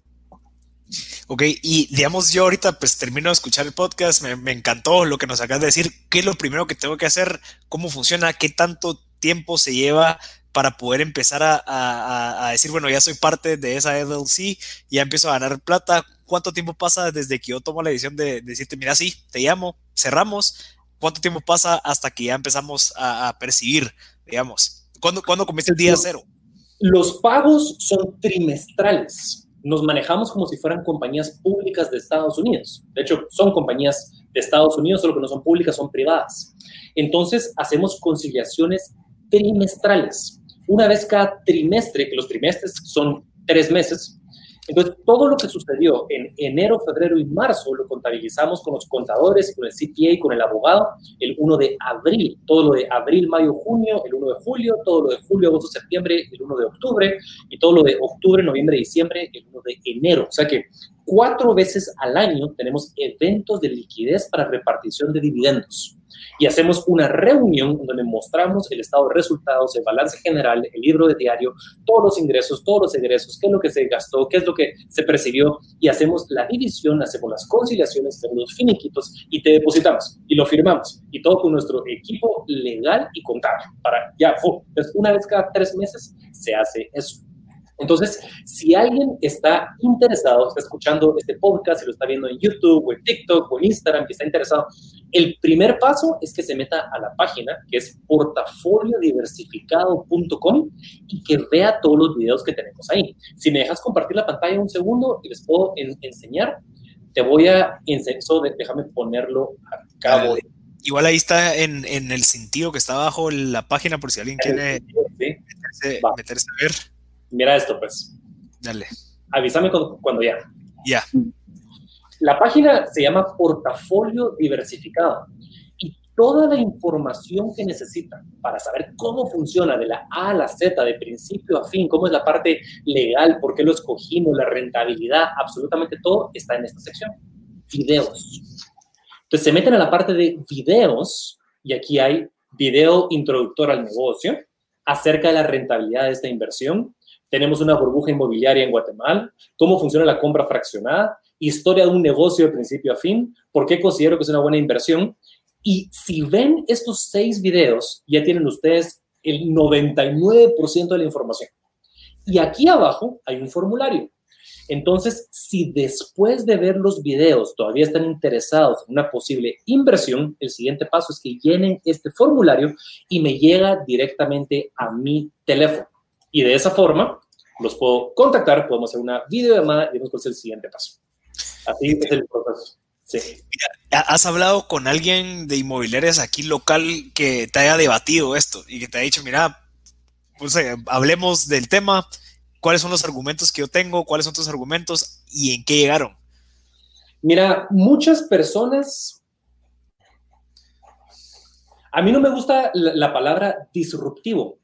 Ok, y digamos, yo ahorita pues termino de escuchar el podcast, me, me, encantó lo que nos acabas de decir, qué es lo primero que tengo que hacer, cómo funciona, qué tanto tiempo se lleva para poder empezar a, decir, bueno, ya soy parte de esa LLC, ya empiezo a ganar plata. ¿Cuánto tiempo pasa desde que yo tomo la decisión de, decirte, mira, sí, te llamo, cerramos? ¿Cuánto tiempo pasa hasta que ya empezamos a, percibir, digamos? ¿Cuándo, ¿Cuándo comienza el día cero? Los pagos son trimestrales. Nos manejamos como si fueran compañías públicas de Estados Unidos. De hecho, son compañías de Estados Unidos, solo que no son públicas, son privadas. Entonces, hacemos conciliaciones trimestrales. Una vez cada trimestre, que los trimestres son tres meses, entonces, todo lo que sucedió en enero, febrero y marzo lo contabilizamos con los contadores, con el CPA, con el abogado, el 1 de abril, todo lo de abril, mayo, junio, el 1 de julio, todo lo de julio, agosto, septiembre, el 1 de octubre, y todo lo de octubre, noviembre, diciembre, el 1 de enero. O sea que cuatro veces al año tenemos eventos de liquidez para repartición de dividendos y hacemos una reunión donde mostramos el estado de resultados, el balance general, el libro de diario, todos los ingresos, todos los egresos, qué es lo que se gastó, qué es lo que se percibió y hacemos la división, hacemos las conciliaciones, hacemos los finiquitos y te depositamos y lo firmamos y todo con nuestro equipo legal y contable para ya, Entonces, una vez cada tres meses se hace eso. Entonces, si alguien está interesado, está escuchando este podcast, si lo está viendo en YouTube o en TikTok o en Instagram, que está interesado, el primer paso es que se meta a la página que es portafoliodiversificado.com y que vea todos los videos que tenemos ahí. Si me dejas compartir la pantalla un segundo y les puedo enseñar, te voy a enseñar, déjame ponerlo a cabo. Igual ahí está en, el sentido que está abajo la página por si alguien quiere meterse a ver. Mira esto, pues. Dale. Avísame cuando, ya. Ya. La página se llama Portafolio Diversificado y toda la información que necesitan para saber cómo funciona de la A a la Z, de principio a fin, cómo es la parte legal, por qué lo escogimos, la rentabilidad, absolutamente todo está en esta sección. Videos. Entonces se meten a la parte de videos y aquí hay video introductor al negocio acerca de la rentabilidad de esta inversión, tenemos una burbuja inmobiliaria en Guatemala, cómo funciona la compra fraccionada, historia de un negocio de principio a fin, por qué considero que es una buena inversión. Y si ven estos seis videos, ya tienen ustedes el 99% de la información. Y aquí abajo hay un formulario. Entonces, si después de ver los videos todavía están interesados en una posible inversión, el siguiente paso es que llenen este formulario y me llega directamente a mi teléfono. Y de esa forma los puedo contactar, podemos hacer una videollamada y vamos a hacer el siguiente paso. Así es el proceso. Sí. ¿Has hablado con alguien de inmobiliarias aquí local que te haya debatido esto y que te haya dicho, mira, pues, eh, hablemos del tema, cuáles son los argumentos que yo tengo, cuáles son tus argumentos y en qué llegaron? Mira, muchas personas... A mí no me gusta la palabra disruptivo,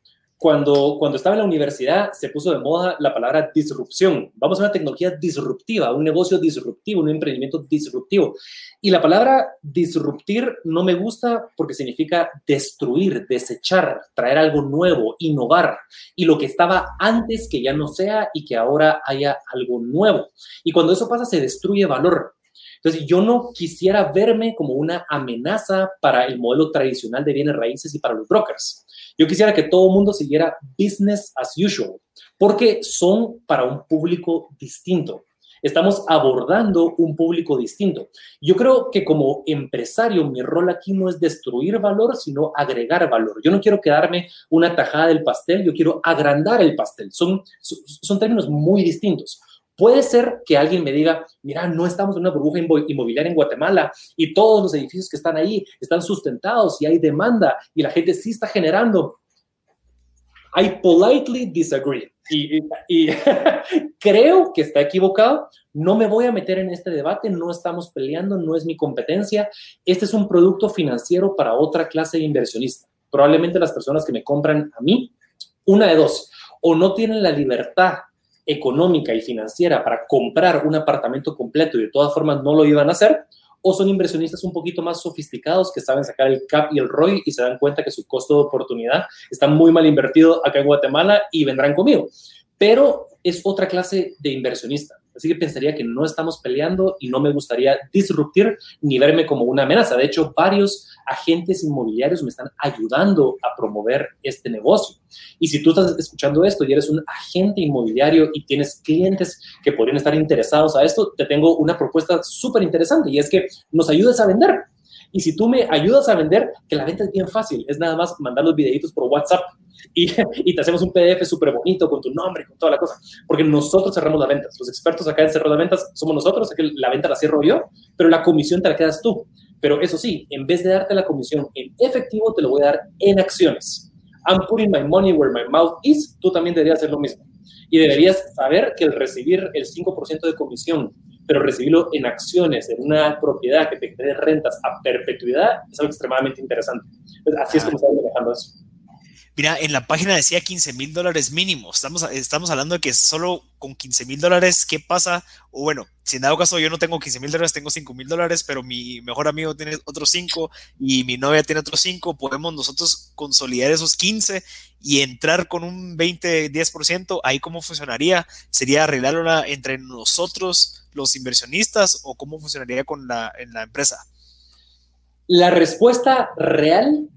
cuando, estaba en la universidad se puso de moda la palabra disrupción. Vamos a una tecnología disruptiva, un negocio disruptivo, un emprendimiento disruptivo. Y la palabra disruptir no me gusta porque significa destruir, desechar, traer algo nuevo, innovar. Y lo que estaba antes que ya no sea y que ahora haya algo nuevo. Y cuando eso pasa se destruye valor. Entonces, yo no quisiera verme como una amenaza para el modelo tradicional de bienes raíces y para los brokers. Yo quisiera que todo el mundo siguiera business as usual, porque son para un público distinto. Estamos abordando un público distinto. Yo creo que como empresario mi rol aquí no es destruir valor, sino agregar valor. Yo no quiero quedarme una tajada del pastel, yo quiero agrandar el pastel. Son, son términos muy distintos. Puede ser que alguien me diga, mira, no estamos en una burbuja inmobiliaria en Guatemala y todos los edificios que están ahí están sustentados y hay demanda y la gente sí está generando. I politely disagree. Y, *laughs* creo que está equivocado. No me voy a meter en este debate, no estamos peleando, no es mi competencia. Este es un producto financiero para otra clase de inversionista. Probablemente las personas que me compran a mí, una de dos, o no tienen la libertad económica y financiera para comprar un apartamento completo y de todas formas no lo iban a hacer, o son inversionistas un poquito más sofisticados que saben sacar el CAP y el ROI y se dan cuenta que su costo de oportunidad está muy mal invertido acá en Guatemala y vendrán conmigo. Pero es otra clase de inversionista. Así que pensaría que no estamos peleando y no me gustaría disruptir ni verme como una amenaza. De hecho, varios agentes inmobiliarios me están ayudando a promover este negocio. Y si tú estás escuchando esto y eres un agente inmobiliario y tienes clientes que podrían estar interesados a esto, te tengo una propuesta súper interesante y es que nos ayudes a vender. Y si tú me ayudas a vender, que la venta es bien fácil, es nada más mandar los videitos por WhatsApp y, y te hacemos un PDF súper bonito con tu nombre, con toda la cosa, porque nosotros cerramos las ventas. Los expertos acá en cerrar las ventas somos nosotros, que la venta la cierro yo, pero la comisión te la quedas tú. Pero eso sí, en vez de darte la comisión en efectivo, te lo voy a dar en acciones. I'm putting my money where my mouth is. Tú también deberías hacer lo mismo. Y deberías saber que el recibir el 5% de comisión, pero recibirlo en acciones, en una propiedad que te dé rentas a perpetuidad, es algo extremadamente interesante. así es como estamos manejando eso. Mira, en la página decía 15 mil dólares mínimo. Estamos, estamos hablando de que solo con 15 mil dólares, ¿qué pasa? O bueno, si en dado caso yo no tengo 15 mil dólares, tengo 5 mil dólares, pero mi mejor amigo tiene otros 5 y mi novia tiene otros 5, podemos nosotros consolidar esos 15 y entrar con un 20, 10%. Ahí cómo funcionaría? ¿Sería arreglarlo entre nosotros, los inversionistas, o cómo funcionaría con la, en la empresa? La respuesta real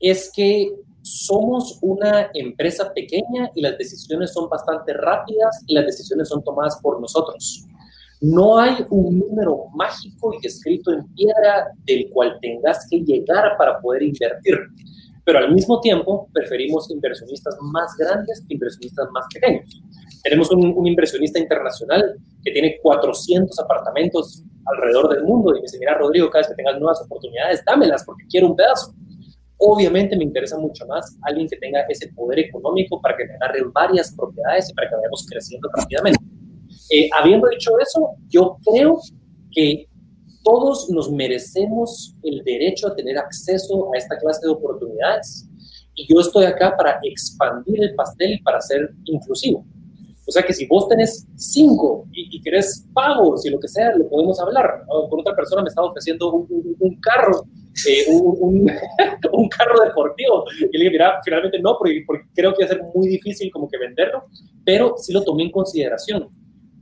es que somos una empresa pequeña y las decisiones son bastante rápidas y las decisiones son tomadas por nosotros. No hay un número mágico y escrito en piedra del cual tengas que llegar para poder invertir. Pero al mismo tiempo preferimos inversionistas más grandes que inversionistas más pequeños. Tenemos un, inversionista internacional que tiene 400 apartamentos alrededor del mundo y me dice, mira Rodrigo, cada vez que tengas nuevas oportunidades, dámelas porque quiero un pedazo. Obviamente me interesa mucho más alguien que tenga ese poder económico para que me agarre varias propiedades y para que vayamos creciendo rápidamente. Eh, habiendo dicho eso, yo creo que todos nos merecemos el derecho a tener acceso a esta clase de oportunidades. Y yo estoy acá para expandir el pastel y para ser inclusivo. O sea que si vos tenés cinco y, querés pagos y lo que sea, lo podemos hablar. Con otra persona me estaba ofreciendo un carro eh, un, *laughs* un, carro deportivo. Y le dije, mira, finalmente no, porque, creo que va a ser muy difícil como que venderlo, pero sí lo tomé en consideración,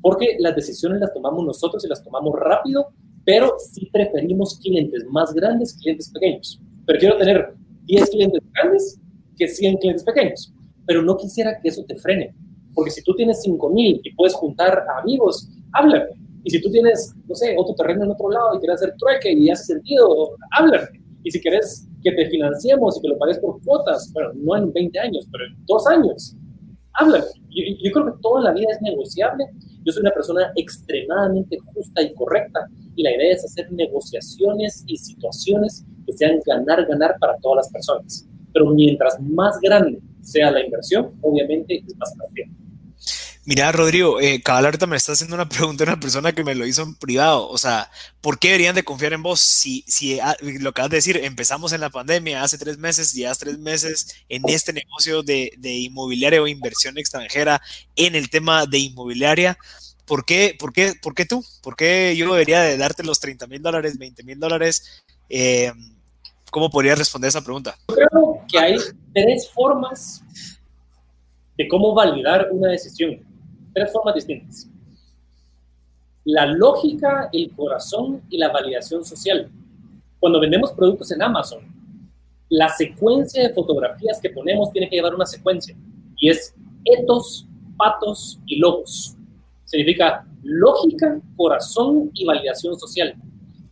porque las decisiones las tomamos nosotros y las tomamos rápido, pero sí preferimos clientes más grandes, clientes pequeños. Pero quiero tener 10 clientes grandes que 100 clientes pequeños, pero no quisiera que eso te frene, porque si tú tienes 5000 y puedes juntar amigos, háblame y si tú tienes, no sé, otro terreno en otro lado y quieres hacer trueque y hace sentido, háblame. Y si quieres que te financiemos y que lo pagues por cuotas, bueno, no en 20 años, pero en dos años, háblame. Yo, yo creo que toda la vida es negociable. Yo soy una persona extremadamente justa y correcta y la idea es hacer negociaciones y situaciones que sean ganar, ganar para todas las personas. Pero mientras más grande sea la inversión, obviamente es más fácil. Mira, Rodrigo, eh, cabal ahorita me está haciendo una *laughs* pregunta una persona que me lo hizo en privado. O sea, ¿por qué deberían de confiar en vos? Si, si ah, lo acabas de decir, empezamos en la pandemia hace tres meses, llevas tres meses en este negocio de, de inmobiliaria o inversión extranjera en el tema de inmobiliaria. ¿Por qué, por, qué, ¿Por qué tú? ¿Por qué yo debería de darte los 30 mil dólares, 20 mil dólares? Eh, ¿Cómo podría responder esa pregunta? Creo que hay tres formas de cómo validar una decisión tres formas distintas. La lógica, el corazón y la validación social. Cuando vendemos productos en Amazon, la secuencia de fotografías que ponemos tiene que llevar una secuencia y es etos, patos y logos. Significa lógica, corazón y validación social.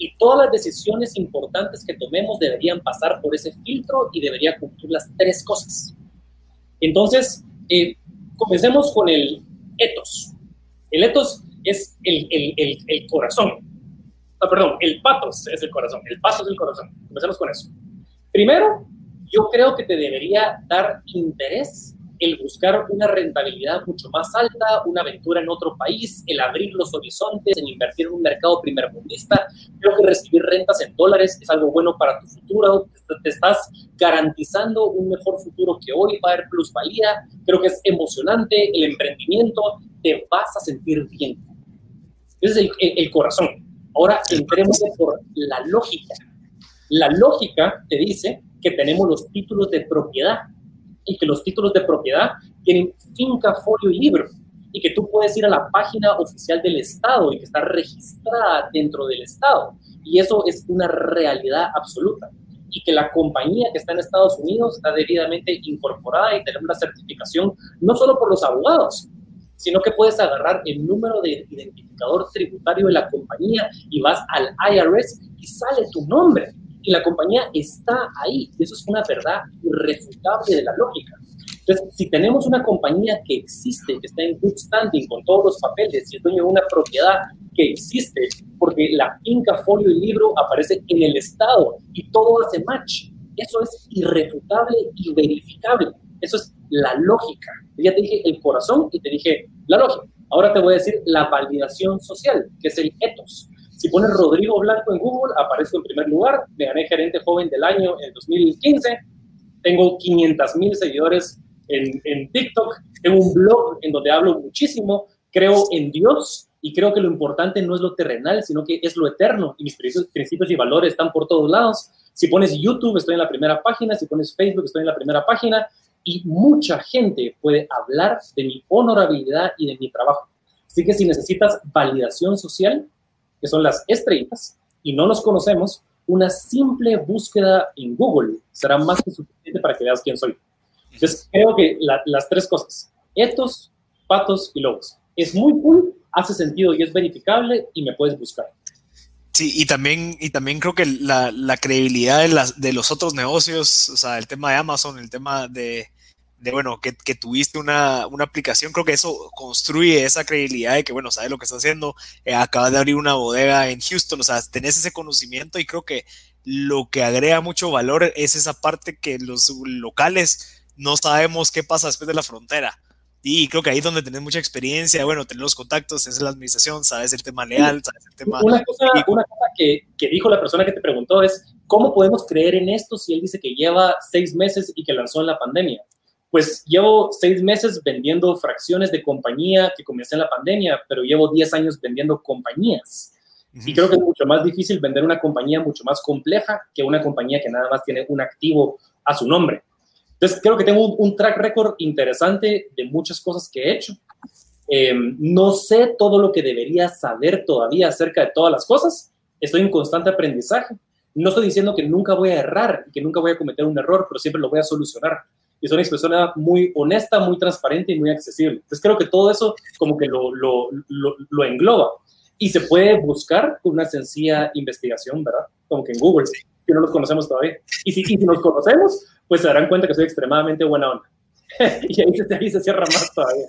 Y todas las decisiones importantes que tomemos deberían pasar por ese filtro y debería cumplir las tres cosas. Entonces, eh, comencemos con el ethos. El ethos es el, el, corazón. Ah, perdón, el patos es el corazón. El patos es el corazón. Comencemos con eso. Primero, yo creo que te debería dar interés el buscar una rentabilidad mucho más alta, una aventura en otro país, el abrir los horizontes, en invertir en un mercado primermundista. Creo que recibir rentas en dólares es algo bueno para tu futuro. Te estás garantizando un mejor futuro que hoy, va a haber plusvalía. Creo que es emocionante el emprendimiento, te vas a sentir bien. Ese es el, corazón. Ahora entremos por la lógica. La lógica te dice que tenemos los títulos de propiedad y que los títulos de propiedad tienen finca, folio y libro y que tú puedes ir a la página oficial del Estado y que está registrada dentro del Estado. Y eso es una realidad absoluta. Y que la compañía que está en Estados Unidos está debidamente incorporada y tenemos la certificación no solo por los abogados, sino que puedes agarrar el número de identificador tributario de la compañía y vas al IRS y sale tu nombre y la compañía está ahí. Eso es una verdad irrefutable de la lógica. Entonces, si tenemos una compañía que existe, que está en good standing con todos los papeles y es dueño de una propiedad que existe, porque la finca, folio y libro aparece en el Estado y todo hace match, eso es irrefutable y verificable. Eso es la lógica. Ya te dije el corazón y te dije la lógica. Ahora te voy a decir la validación social, que es el ethos. Si pones Rodrigo Blanco en Google, aparezco en primer lugar. Me gané gerente joven del año en 2015. Tengo 500 mil seguidores en, en TikTok. Tengo un blog en donde hablo muchísimo. Creo en Dios y creo que lo importante no es lo terrenal, sino que es lo eterno. Y mis principios y valores están por todos lados. Si pones YouTube, estoy en la primera página. Si pones Facebook, estoy en la primera página. Y mucha gente puede hablar de mi honorabilidad y de mi trabajo. Así que si necesitas validación social, que son las estrellitas, y no nos conocemos, una simple búsqueda en Google será más que suficiente para que veas quién soy. Entonces, creo que las tres cosas, estos, patos y lobos, es muy cool, hace sentido y es verificable y me puedes buscar. Sí, y también, y también creo que la, la credibilidad de, las, de los otros negocios, o sea, el tema de Amazon, el tema de, de bueno, que, que tuviste una, una, aplicación, creo que eso construye esa credibilidad de que, bueno, sabes lo que estás haciendo, eh, acabas de abrir una bodega en Houston, o sea, tenés ese conocimiento y creo que lo que agrega mucho valor es esa parte que los locales no sabemos qué pasa después de la frontera. Y creo que ahí es donde tenés mucha experiencia, bueno, tener los contactos, es la administración, sabes el tema leal, sabes el tema... Una cosa, una cosa que, que, dijo la persona que te preguntó es, ¿cómo podemos creer en esto si él dice que lleva seis meses y que lanzó en la pandemia? Pues llevo seis meses vendiendo fracciones de compañía que comencé en la pandemia, pero llevo diez años vendiendo compañías. Y creo que es mucho más difícil vender una compañía mucho más compleja que una compañía que nada más tiene un activo a su nombre. Entonces, creo que tengo un, track record interesante de muchas cosas que he hecho. Em, no sé todo lo que debería saber todavía acerca de todas las cosas. Estoy en constante aprendizaje. No estoy diciendo que nunca voy a errar y que nunca voy a cometer un error, pero siempre lo voy a solucionar y es una persona muy honesta, muy transparente y muy accesible. Entonces creo que todo eso como que lo, lo, lo, engloba y se puede buscar con una sencilla investigación, ¿verdad? Como que en Google, que no nos conocemos todavía. Y si, y si nos conocemos, pues se darán cuenta que soy extremadamente buena onda. *laughs* y ahí se, ahí se, cierra más todavía.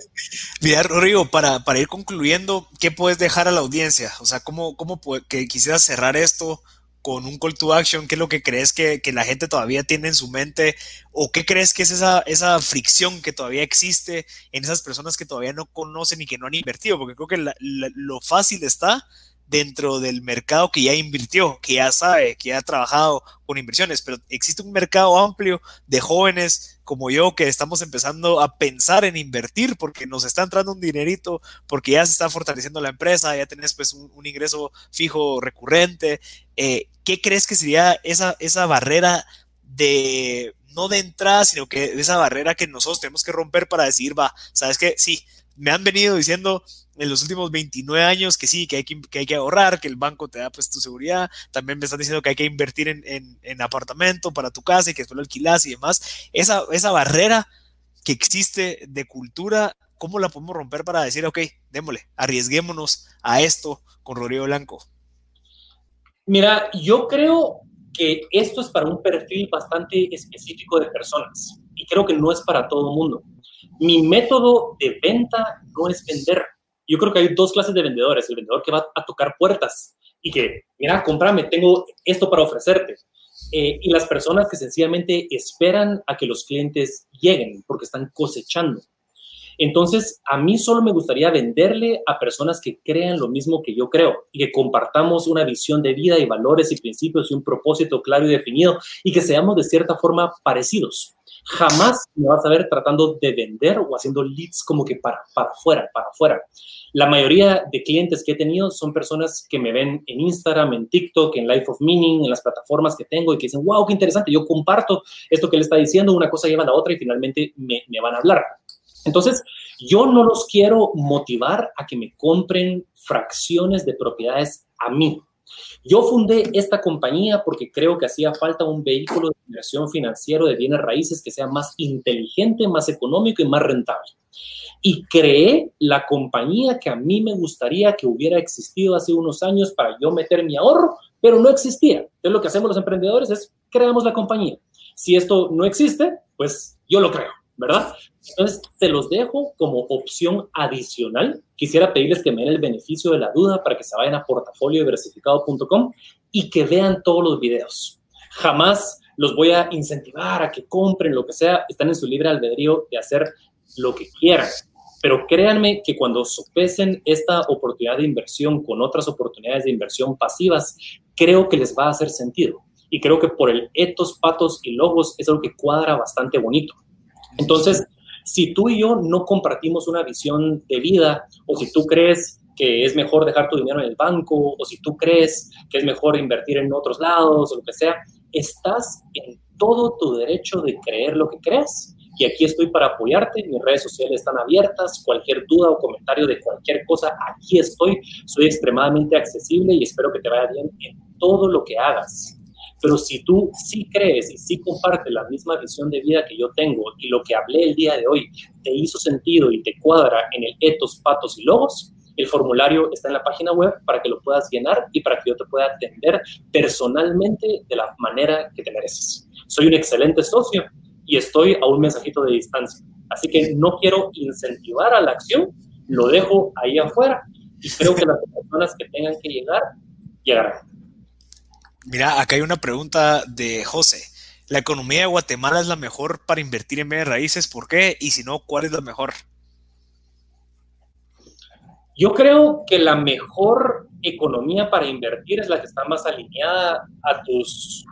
Mira, Rodrigo, para, para ir concluyendo, ¿qué puedes dejar a la audiencia? O sea, ¿cómo, cómo que quisieras cerrar esto? Con un call to action, qué es lo que crees que, la gente todavía tiene en su mente o qué crees que es esa, esa fricción que todavía existe en esas personas que todavía no conocen y que no han invertido, porque creo que lo fácil está dentro del mercado que ya invirtió, que ya sabe, que ya ha trabajado con inversiones, pero existe un mercado amplio de jóvenes como yo que estamos empezando a pensar en invertir porque nos está entrando un dinerito, porque ya se está fortaleciendo la empresa, ya tenés pues un, ingreso fijo recurrente. Eh, ¿Qué crees que sería esa, esa barrera de, no de entrada, sino que esa barrera que nosotros tenemos que romper para decir, va, sabes que sí, me han venido diciendo en los últimos 29 años que sí, que hay que, que hay que, ahorrar, que el banco te da pues tu seguridad, también me están diciendo que hay que invertir en, en, en apartamento para tu casa y que después lo alquilas y demás. Esa, esa barrera que existe de cultura, ¿cómo la podemos romper para decir, ok, démosle, arriesguémonos a esto con Rodrigo Blanco? Mira, yo creo que esto es para un perfil bastante específico de personas y creo que no es para todo el mundo. Mi método de venta no es vender. Yo creo que hay dos clases de vendedores. El vendedor que va a tocar puertas y que, mira, comprame, tengo esto para ofrecerte. Eh, y las personas que sencillamente esperan a que los clientes lleguen porque están cosechando. Entonces, a mí solo me gustaría venderle a personas que crean lo mismo que yo creo y que compartamos una visión de vida y valores y principios y un propósito claro y definido y que seamos de cierta forma parecidos. Jamás me vas a ver tratando de vender o haciendo leads como que para, para afuera, para afuera. La mayoría de clientes que he tenido son personas que me ven en Instagram, en TikTok, en Life of Meaning, en las plataformas que tengo y que dicen, wow, qué interesante, yo comparto esto que le está diciendo, una cosa lleva a la otra y finalmente me, me van a hablar. Entonces, yo no los quiero motivar a que me compren fracciones de propiedades a mí. Yo fundé esta compañía porque creo que hacía falta un vehículo de inversión financiero de bienes raíces que sea más inteligente, más económico y más rentable. Y creé la compañía que a mí me gustaría que hubiera existido hace unos años para yo meter mi ahorro, pero no existía. Entonces lo que hacemos los emprendedores es creamos la compañía. Si esto no existe, pues yo lo creo. ¿Verdad? Entonces, se los dejo como opción adicional. Quisiera pedirles que me den el beneficio de la duda para que se vayan a portafoliodiversificado.com y que vean todos los videos. Jamás los voy a incentivar a que compren lo que sea. Están en su libre albedrío de hacer lo que quieran. Pero créanme que cuando sopesen esta oportunidad de inversión con otras oportunidades de inversión pasivas, creo que les va a hacer sentido. Y creo que por el etos, patos y logos es algo que cuadra bastante bonito. Entonces, si tú y yo no compartimos una visión de vida, o si tú crees que es mejor dejar tu dinero en el banco, o si tú crees que es mejor invertir en otros lados, o lo que sea, estás en todo tu derecho de creer lo que crees. Y aquí estoy para apoyarte, mis redes sociales están abiertas, cualquier duda o comentario de cualquier cosa, aquí estoy, soy extremadamente accesible y espero que te vaya bien en todo lo que hagas. Pero si tú sí crees y sí compartes la misma visión de vida que yo tengo y lo que hablé el día de hoy te hizo sentido y te cuadra en el etos, patos y logos, el formulario está en la página web para que lo puedas llenar y para que yo te pueda atender personalmente de la manera que te mereces. Soy un excelente socio y estoy a un mensajito de distancia. Así que no quiero incentivar a la acción, lo dejo ahí afuera y creo que las personas que tengan que llegar, llegarán. Mira, acá hay una pregunta de José. ¿La economía de Guatemala es la mejor para invertir en bienes raíces? ¿Por qué? Y si no, ¿cuál es la mejor? Yo creo que la mejor economía para invertir es la que está más alineada a tus,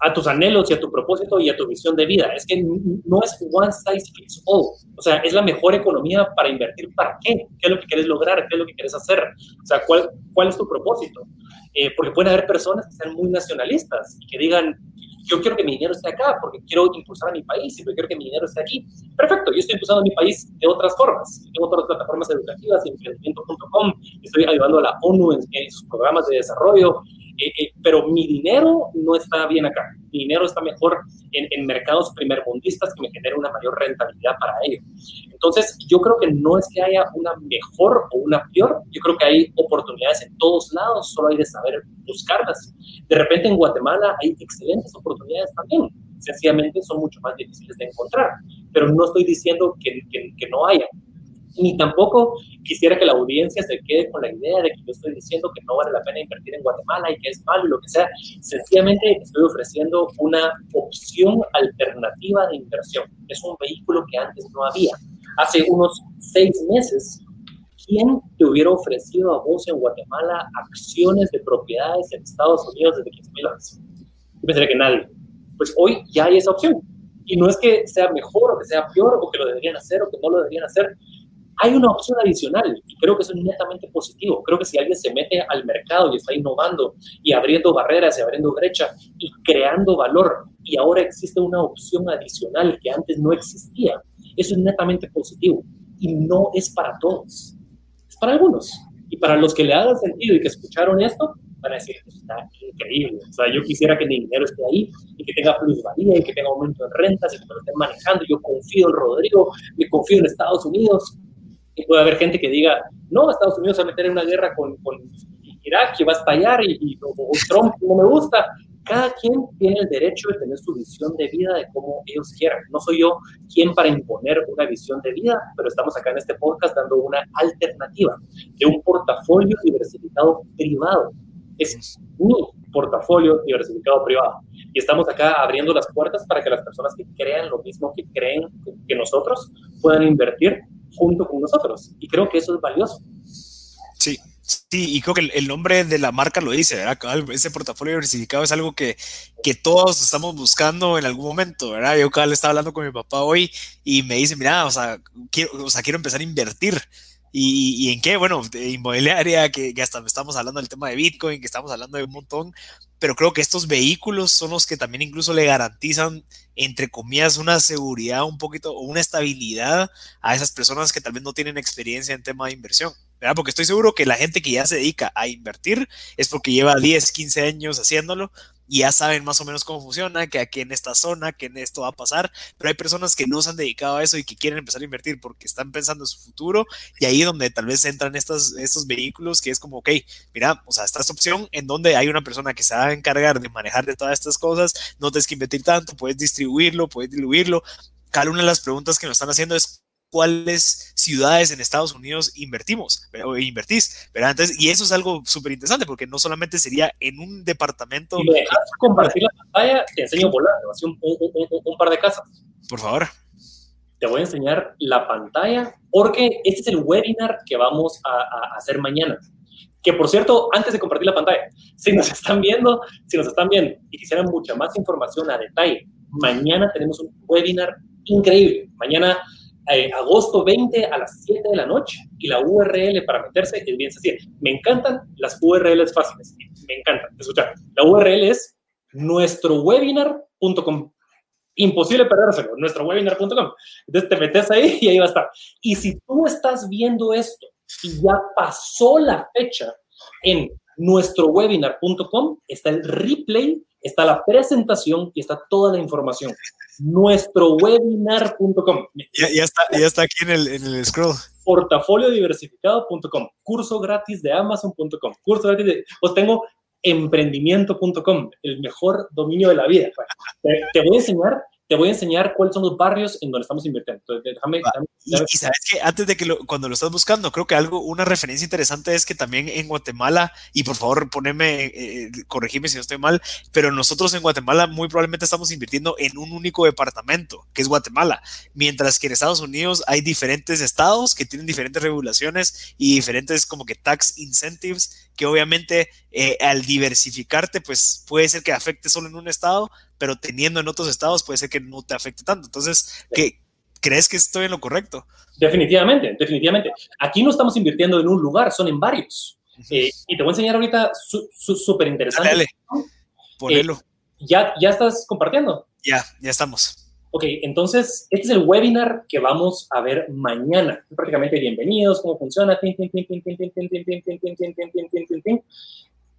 a tus anhelos y a tu propósito y a tu visión de vida. Es que no es one size fits all. O sea, es la mejor economía para invertir. ¿Para qué? ¿Qué es lo que quieres lograr? ¿Qué es lo que quieres hacer? O sea, ¿cuál, cuál es tu propósito? Eh, porque pueden haber personas que sean muy nacionalistas y que digan, yo quiero que mi dinero esté acá porque quiero impulsar a mi país y yo quiero que mi dinero esté aquí. Perfecto, yo estoy impulsando a mi país de otras formas. Tengo otras plataformas educativas, emprendimiento.com, estoy ayudando a la ONU en sus programas de desarrollo, eh, eh, pero mi dinero no está bien acá. Mi dinero está mejor en, en mercados primermundistas que me generen una mayor rentabilidad para ello. Entonces, yo creo que no es que haya una mejor o una peor, yo creo que hay oportunidades en todos lados, solo hay de saber buscarlas. De repente en Guatemala hay excelentes oportunidades también, sencillamente son mucho más difíciles de encontrar, pero no estoy diciendo que, que, que no haya ni tampoco quisiera que la audiencia se quede con la idea de que yo estoy diciendo que no vale la pena invertir en Guatemala y que es malo y lo que sea. Sencillamente estoy ofreciendo una opción alternativa de inversión. Es un vehículo que antes no había. Hace unos seis meses, ¿quién te hubiera ofrecido a vos en Guatemala acciones de propiedades en Estados Unidos desde 15 mil dólares? Yo pensaría que nadie. Pues hoy ya hay esa opción. Y no es que sea mejor o que sea peor o que lo deberían hacer o que no lo deberían hacer hay una opción adicional y creo que eso es netamente positivo. Creo que si alguien se mete al mercado y está innovando y abriendo barreras y abriendo brecha y creando valor y ahora existe una opción adicional que antes no existía, eso es netamente positivo y no es para todos, es para algunos. Y para los que le hagan sentido y que escucharon esto, van a decir, está increíble. O sea, yo quisiera que mi dinero esté ahí y que tenga plusvalía y que tenga aumento de rentas y que me lo estén manejando. Yo confío en Rodrigo, y confío en Estados Unidos. Y puede haber gente que diga, no, Estados Unidos va a meter en una guerra con, con Irak y va a estallar y, y Trump no me gusta cada quien tiene el derecho de tener su visión de vida de cómo ellos quieran. No soy yo quien para imponer una visión de vida, pero estamos acá en este podcast dando una alternativa de un portafolio diversificado privado. Es mi portafolio diversificado privado. Y estamos acá abriendo las puertas para que las personas que crean lo mismo que creen que nosotros puedan invertir junto con nosotros. Y creo que eso es valioso. Sí, Sí, y creo que el, nombre de la marca lo dice, ¿verdad? Ese portafolio diversificado es algo que, que todos estamos buscando en algún momento, ¿verdad? Yo cada vez estaba hablando con mi papá hoy y me dice, mira, o sea, quiero, o sea, quiero empezar a invertir. ¿Y, en qué? Bueno, inmobiliaria, que, que, hasta estamos hablando del tema de Bitcoin, que estamos hablando de un montón, pero creo que estos vehículos son los que también incluso le garantizan, entre comillas, una seguridad un poquito o una estabilidad a esas personas que tal vez no tienen experiencia en tema de inversión. Porque estoy seguro que la gente que ya se dedica a invertir es porque lleva 10, 15 años haciéndolo ya saben más o menos cómo funciona, que aquí en esta zona, que en esto va a pasar, pero hay personas que no se han dedicado a eso y que quieren empezar a invertir porque están pensando en su futuro y ahí donde tal vez entran estos, estos vehículos que es como, ok, mira, o sea, está esta opción en donde hay una persona que se va a encargar de manejar de todas estas cosas, no tienes que invertir tanto, puedes distribuirlo, puedes diluirlo. Cada una de las preguntas que nos están haciendo es cuáles ciudades en Estados Unidos invertimos o invertís. ¿verdad? Entonces, y eso es algo súper interesante porque no solamente sería en un departamento. Si me dejas compartir la pantalla, te enseño volando, así un, un, par de casas. Por favor. Te voy a enseñar la pantalla porque este es el webinar que vamos a, a hacer mañana. Que por cierto, antes de compartir la pantalla, si nos están viendo, si nos están viendo y quisieran mucha más información a detalle, mañana tenemos un webinar increíble. Mañana eh, agosto 20 a las 7 de la noche y la URL para meterse es bien sencilla. Me encantan las URLs fáciles, me encantan. Escuchar, la URL es nuestrowebinar.com. Imposible perdérselo, nuestrowebinar.com. Entonces te metes ahí y ahí va a estar. Y si tú estás viendo esto y ya pasó la fecha en nuestrowebinar.com, está el replay, está la presentación y está toda la información nuestrowebinar.com. Ya, ya, está, ya está aquí en el, en el scroll. Portafoliodiversificado.com, curso gratis de amazon.com, curso gratis de... Pues tengo emprendimiento.com, el mejor dominio de la vida. te voy a enseñar te voy a enseñar cuáles son los barrios en donde estamos invirtiendo. Entonces, déjame, y, sabes que antes de que cuando lo estás buscando, creo que algo, una referencia interesante es que también en Guatemala, y por favor poneme, eh, corregime si no estoy mal, pero nosotros en Guatemala muy probablemente estamos invirtiendo en un único departamento, que es Guatemala, mientras que en Estados Unidos hay diferentes estados que tienen diferentes regulaciones y diferentes como que tax incentives que obviamente eh, al diversificarte, pues puede ser que afecte solo en un estado, pero teniendo en otros estados puede ser que no te afecte tanto. Entonces, ¿qué, ¿crees que estoy en lo correcto? Definitivamente, definitivamente. Aquí no estamos invirtiendo en un lugar, son en varios. Eh, y te voy a enseñar ahorita súper interesante. Dale, ponelo. Eh, ¿ya, ¿Ya estás compartiendo? Ya, ya estamos. Ok, entonces, este es el webinar que vamos a ver mañana. Prácticamente bienvenidos, cómo funciona.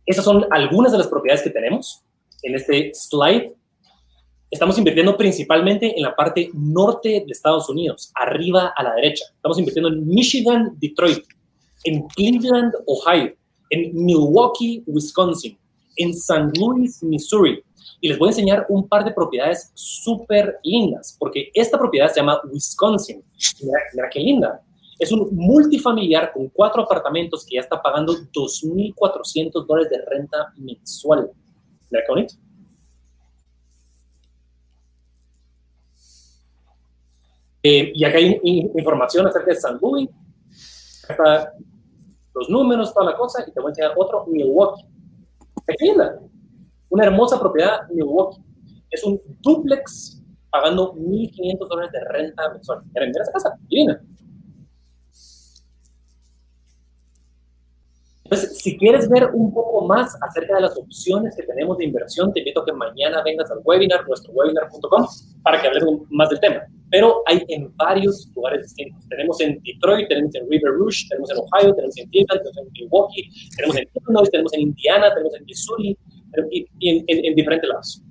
Estas son algunas de las propiedades que tenemos en este slide. Estamos invirtiendo principalmente en la parte norte de Estados Unidos, arriba a la derecha. Estamos invirtiendo en Michigan, Detroit, en Cleveland, Ohio, en Milwaukee, Wisconsin, en St. Louis, Missouri, y les voy a enseñar un par de propiedades súper lindas, porque esta propiedad se llama Wisconsin. Mira, qué linda. Es un multifamiliar con cuatro apartamentos que ya está pagando 2.400 dólares de renta mensual. Mira qué bonito. Eh, y acá hay información acerca de San Louis, los números, toda la cosa, y te voy a enseñar otro, Milwaukee. Linda una hermosa propiedad Milwaukee. Es un duplex pagando 1.500 dólares de renta mensual. ¿Quieren ver esa casa? Divina. Entonces, si quieres ver un poco más acerca de las opciones que tenemos de inversión, te invito a que mañana vengas al webinar, nuestro webinar.com, para que hablemos más del tema. Pero hay en varios lugares distintos. Tenemos en Detroit, tenemos en River Rouge, tenemos en Ohio, tenemos en Cleveland, tenemos en Milwaukee, tenemos en Illinois, tenemos en Indiana, tenemos en Missouri y, en, en, diferentes lados.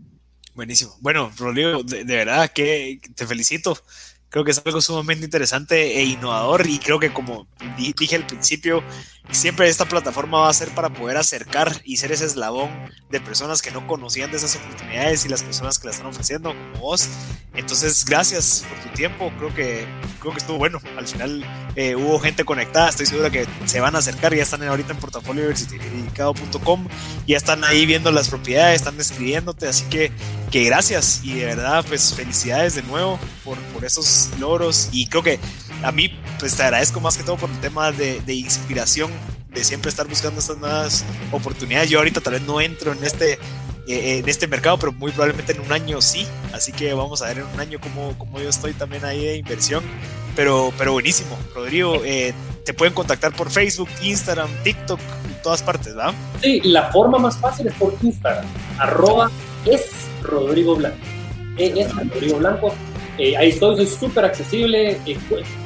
Buenísimo. Bueno, Rodrigo, de verdad que te felicito creo que es algo sumamente interesante e innovador y creo que como dije al principio, siempre esta plataforma va a ser para poder acercar y ser ese eslabón de personas que no conocían de esas oportunidades y las personas que las están ofreciendo como vos. Entonces, gracias por tu tiempo, creo que, creo que estuvo bueno. Al final eh, hubo gente conectada, estoy seguro que se van a acercar, ya están ahorita en portafoliouniversificado.com, ya están ahí viendo las propiedades, están escribiéndote, así que, que gracias. Y de verdad, pues felicidades de nuevo por, por esos logros. Y creo que a mí pues te agradezco más que todo por el tema de, de, inspiración, de siempre estar buscando estas nuevas oportunidades. Yo ahorita tal vez no entro en este, eh, en este mercado, pero muy probablemente en un año sí. Así que vamos a ver en un año cómo, cómo yo estoy también ahí de inversión. Pero, pero buenísimo, Rodrigo. Eh, te pueden contactar por Facebook, Instagram, TikTok, en todas partes, ¿verdad? Sí, la forma más fácil es por Instagram. Arroba es Rodrigo Blanco. Es Rodrigo Blanco eh, ahí estoy, soy súper accesible. Eh,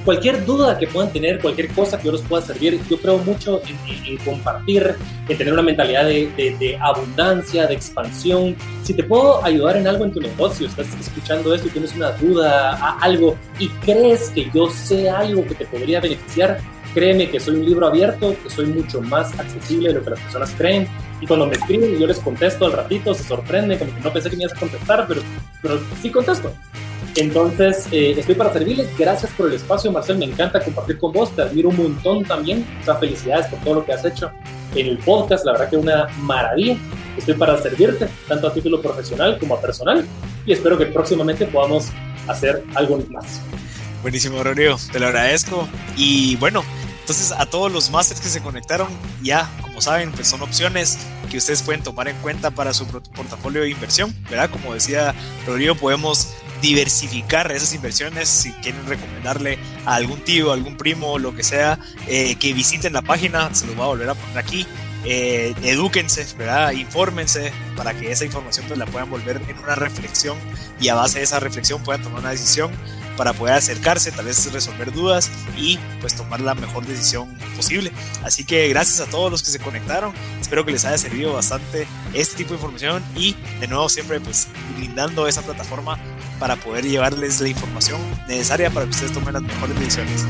cualquier duda que puedan tener, cualquier cosa que yo les pueda servir, yo creo mucho en, compartir, en tener una mentalidad de, abundancia, de expansión. Si te puedo ayudar en algo en tu negocio, estás escuchando esto y tienes una duda, a algo, y crees que yo sé algo que te podría beneficiar, créeme que soy un libro abierto, que soy mucho más accesible de lo que las personas creen. Y cuando me escriben, yo les contesto al ratito, se sorprende, como que no pensé que me ibas a contestar, pero, pero sí contesto. Entonces, eh, estoy para servirles. Gracias por el espacio, Marcel. Me encanta compartir con vos. Te admiro un montón también. O sea, felicidades por todo lo que has hecho en el podcast. La verdad que una maravilla. Estoy para servirte, tanto a título profesional como a personal. Y espero que próximamente podamos hacer algo más. Buenísimo, Rodrigo. Te lo agradezco. Y bueno, entonces a todos los másters que se conectaron, ya, como saben, pues son opciones que ustedes pueden tomar en cuenta para su portafolio de inversión, ¿verdad? Como decía Rodrigo, podemos diversificar esas inversiones. Si quieren recomendarle a algún tío, algún primo, lo que sea, eh, que visiten la página, se los voy a volver a poner aquí. Eh, edúquense, ¿verdad? Infórmense para que esa información pues, la puedan volver en una reflexión y a base de esa reflexión puedan tomar una decisión para poder acercarse, tal vez resolver dudas y pues tomar la mejor decisión posible. Así que gracias a todos los que se conectaron, espero que les haya servido bastante este tipo de información y de nuevo siempre pues brindando esa plataforma para poder llevarles la información necesaria para que ustedes tomen las mejores decisiones.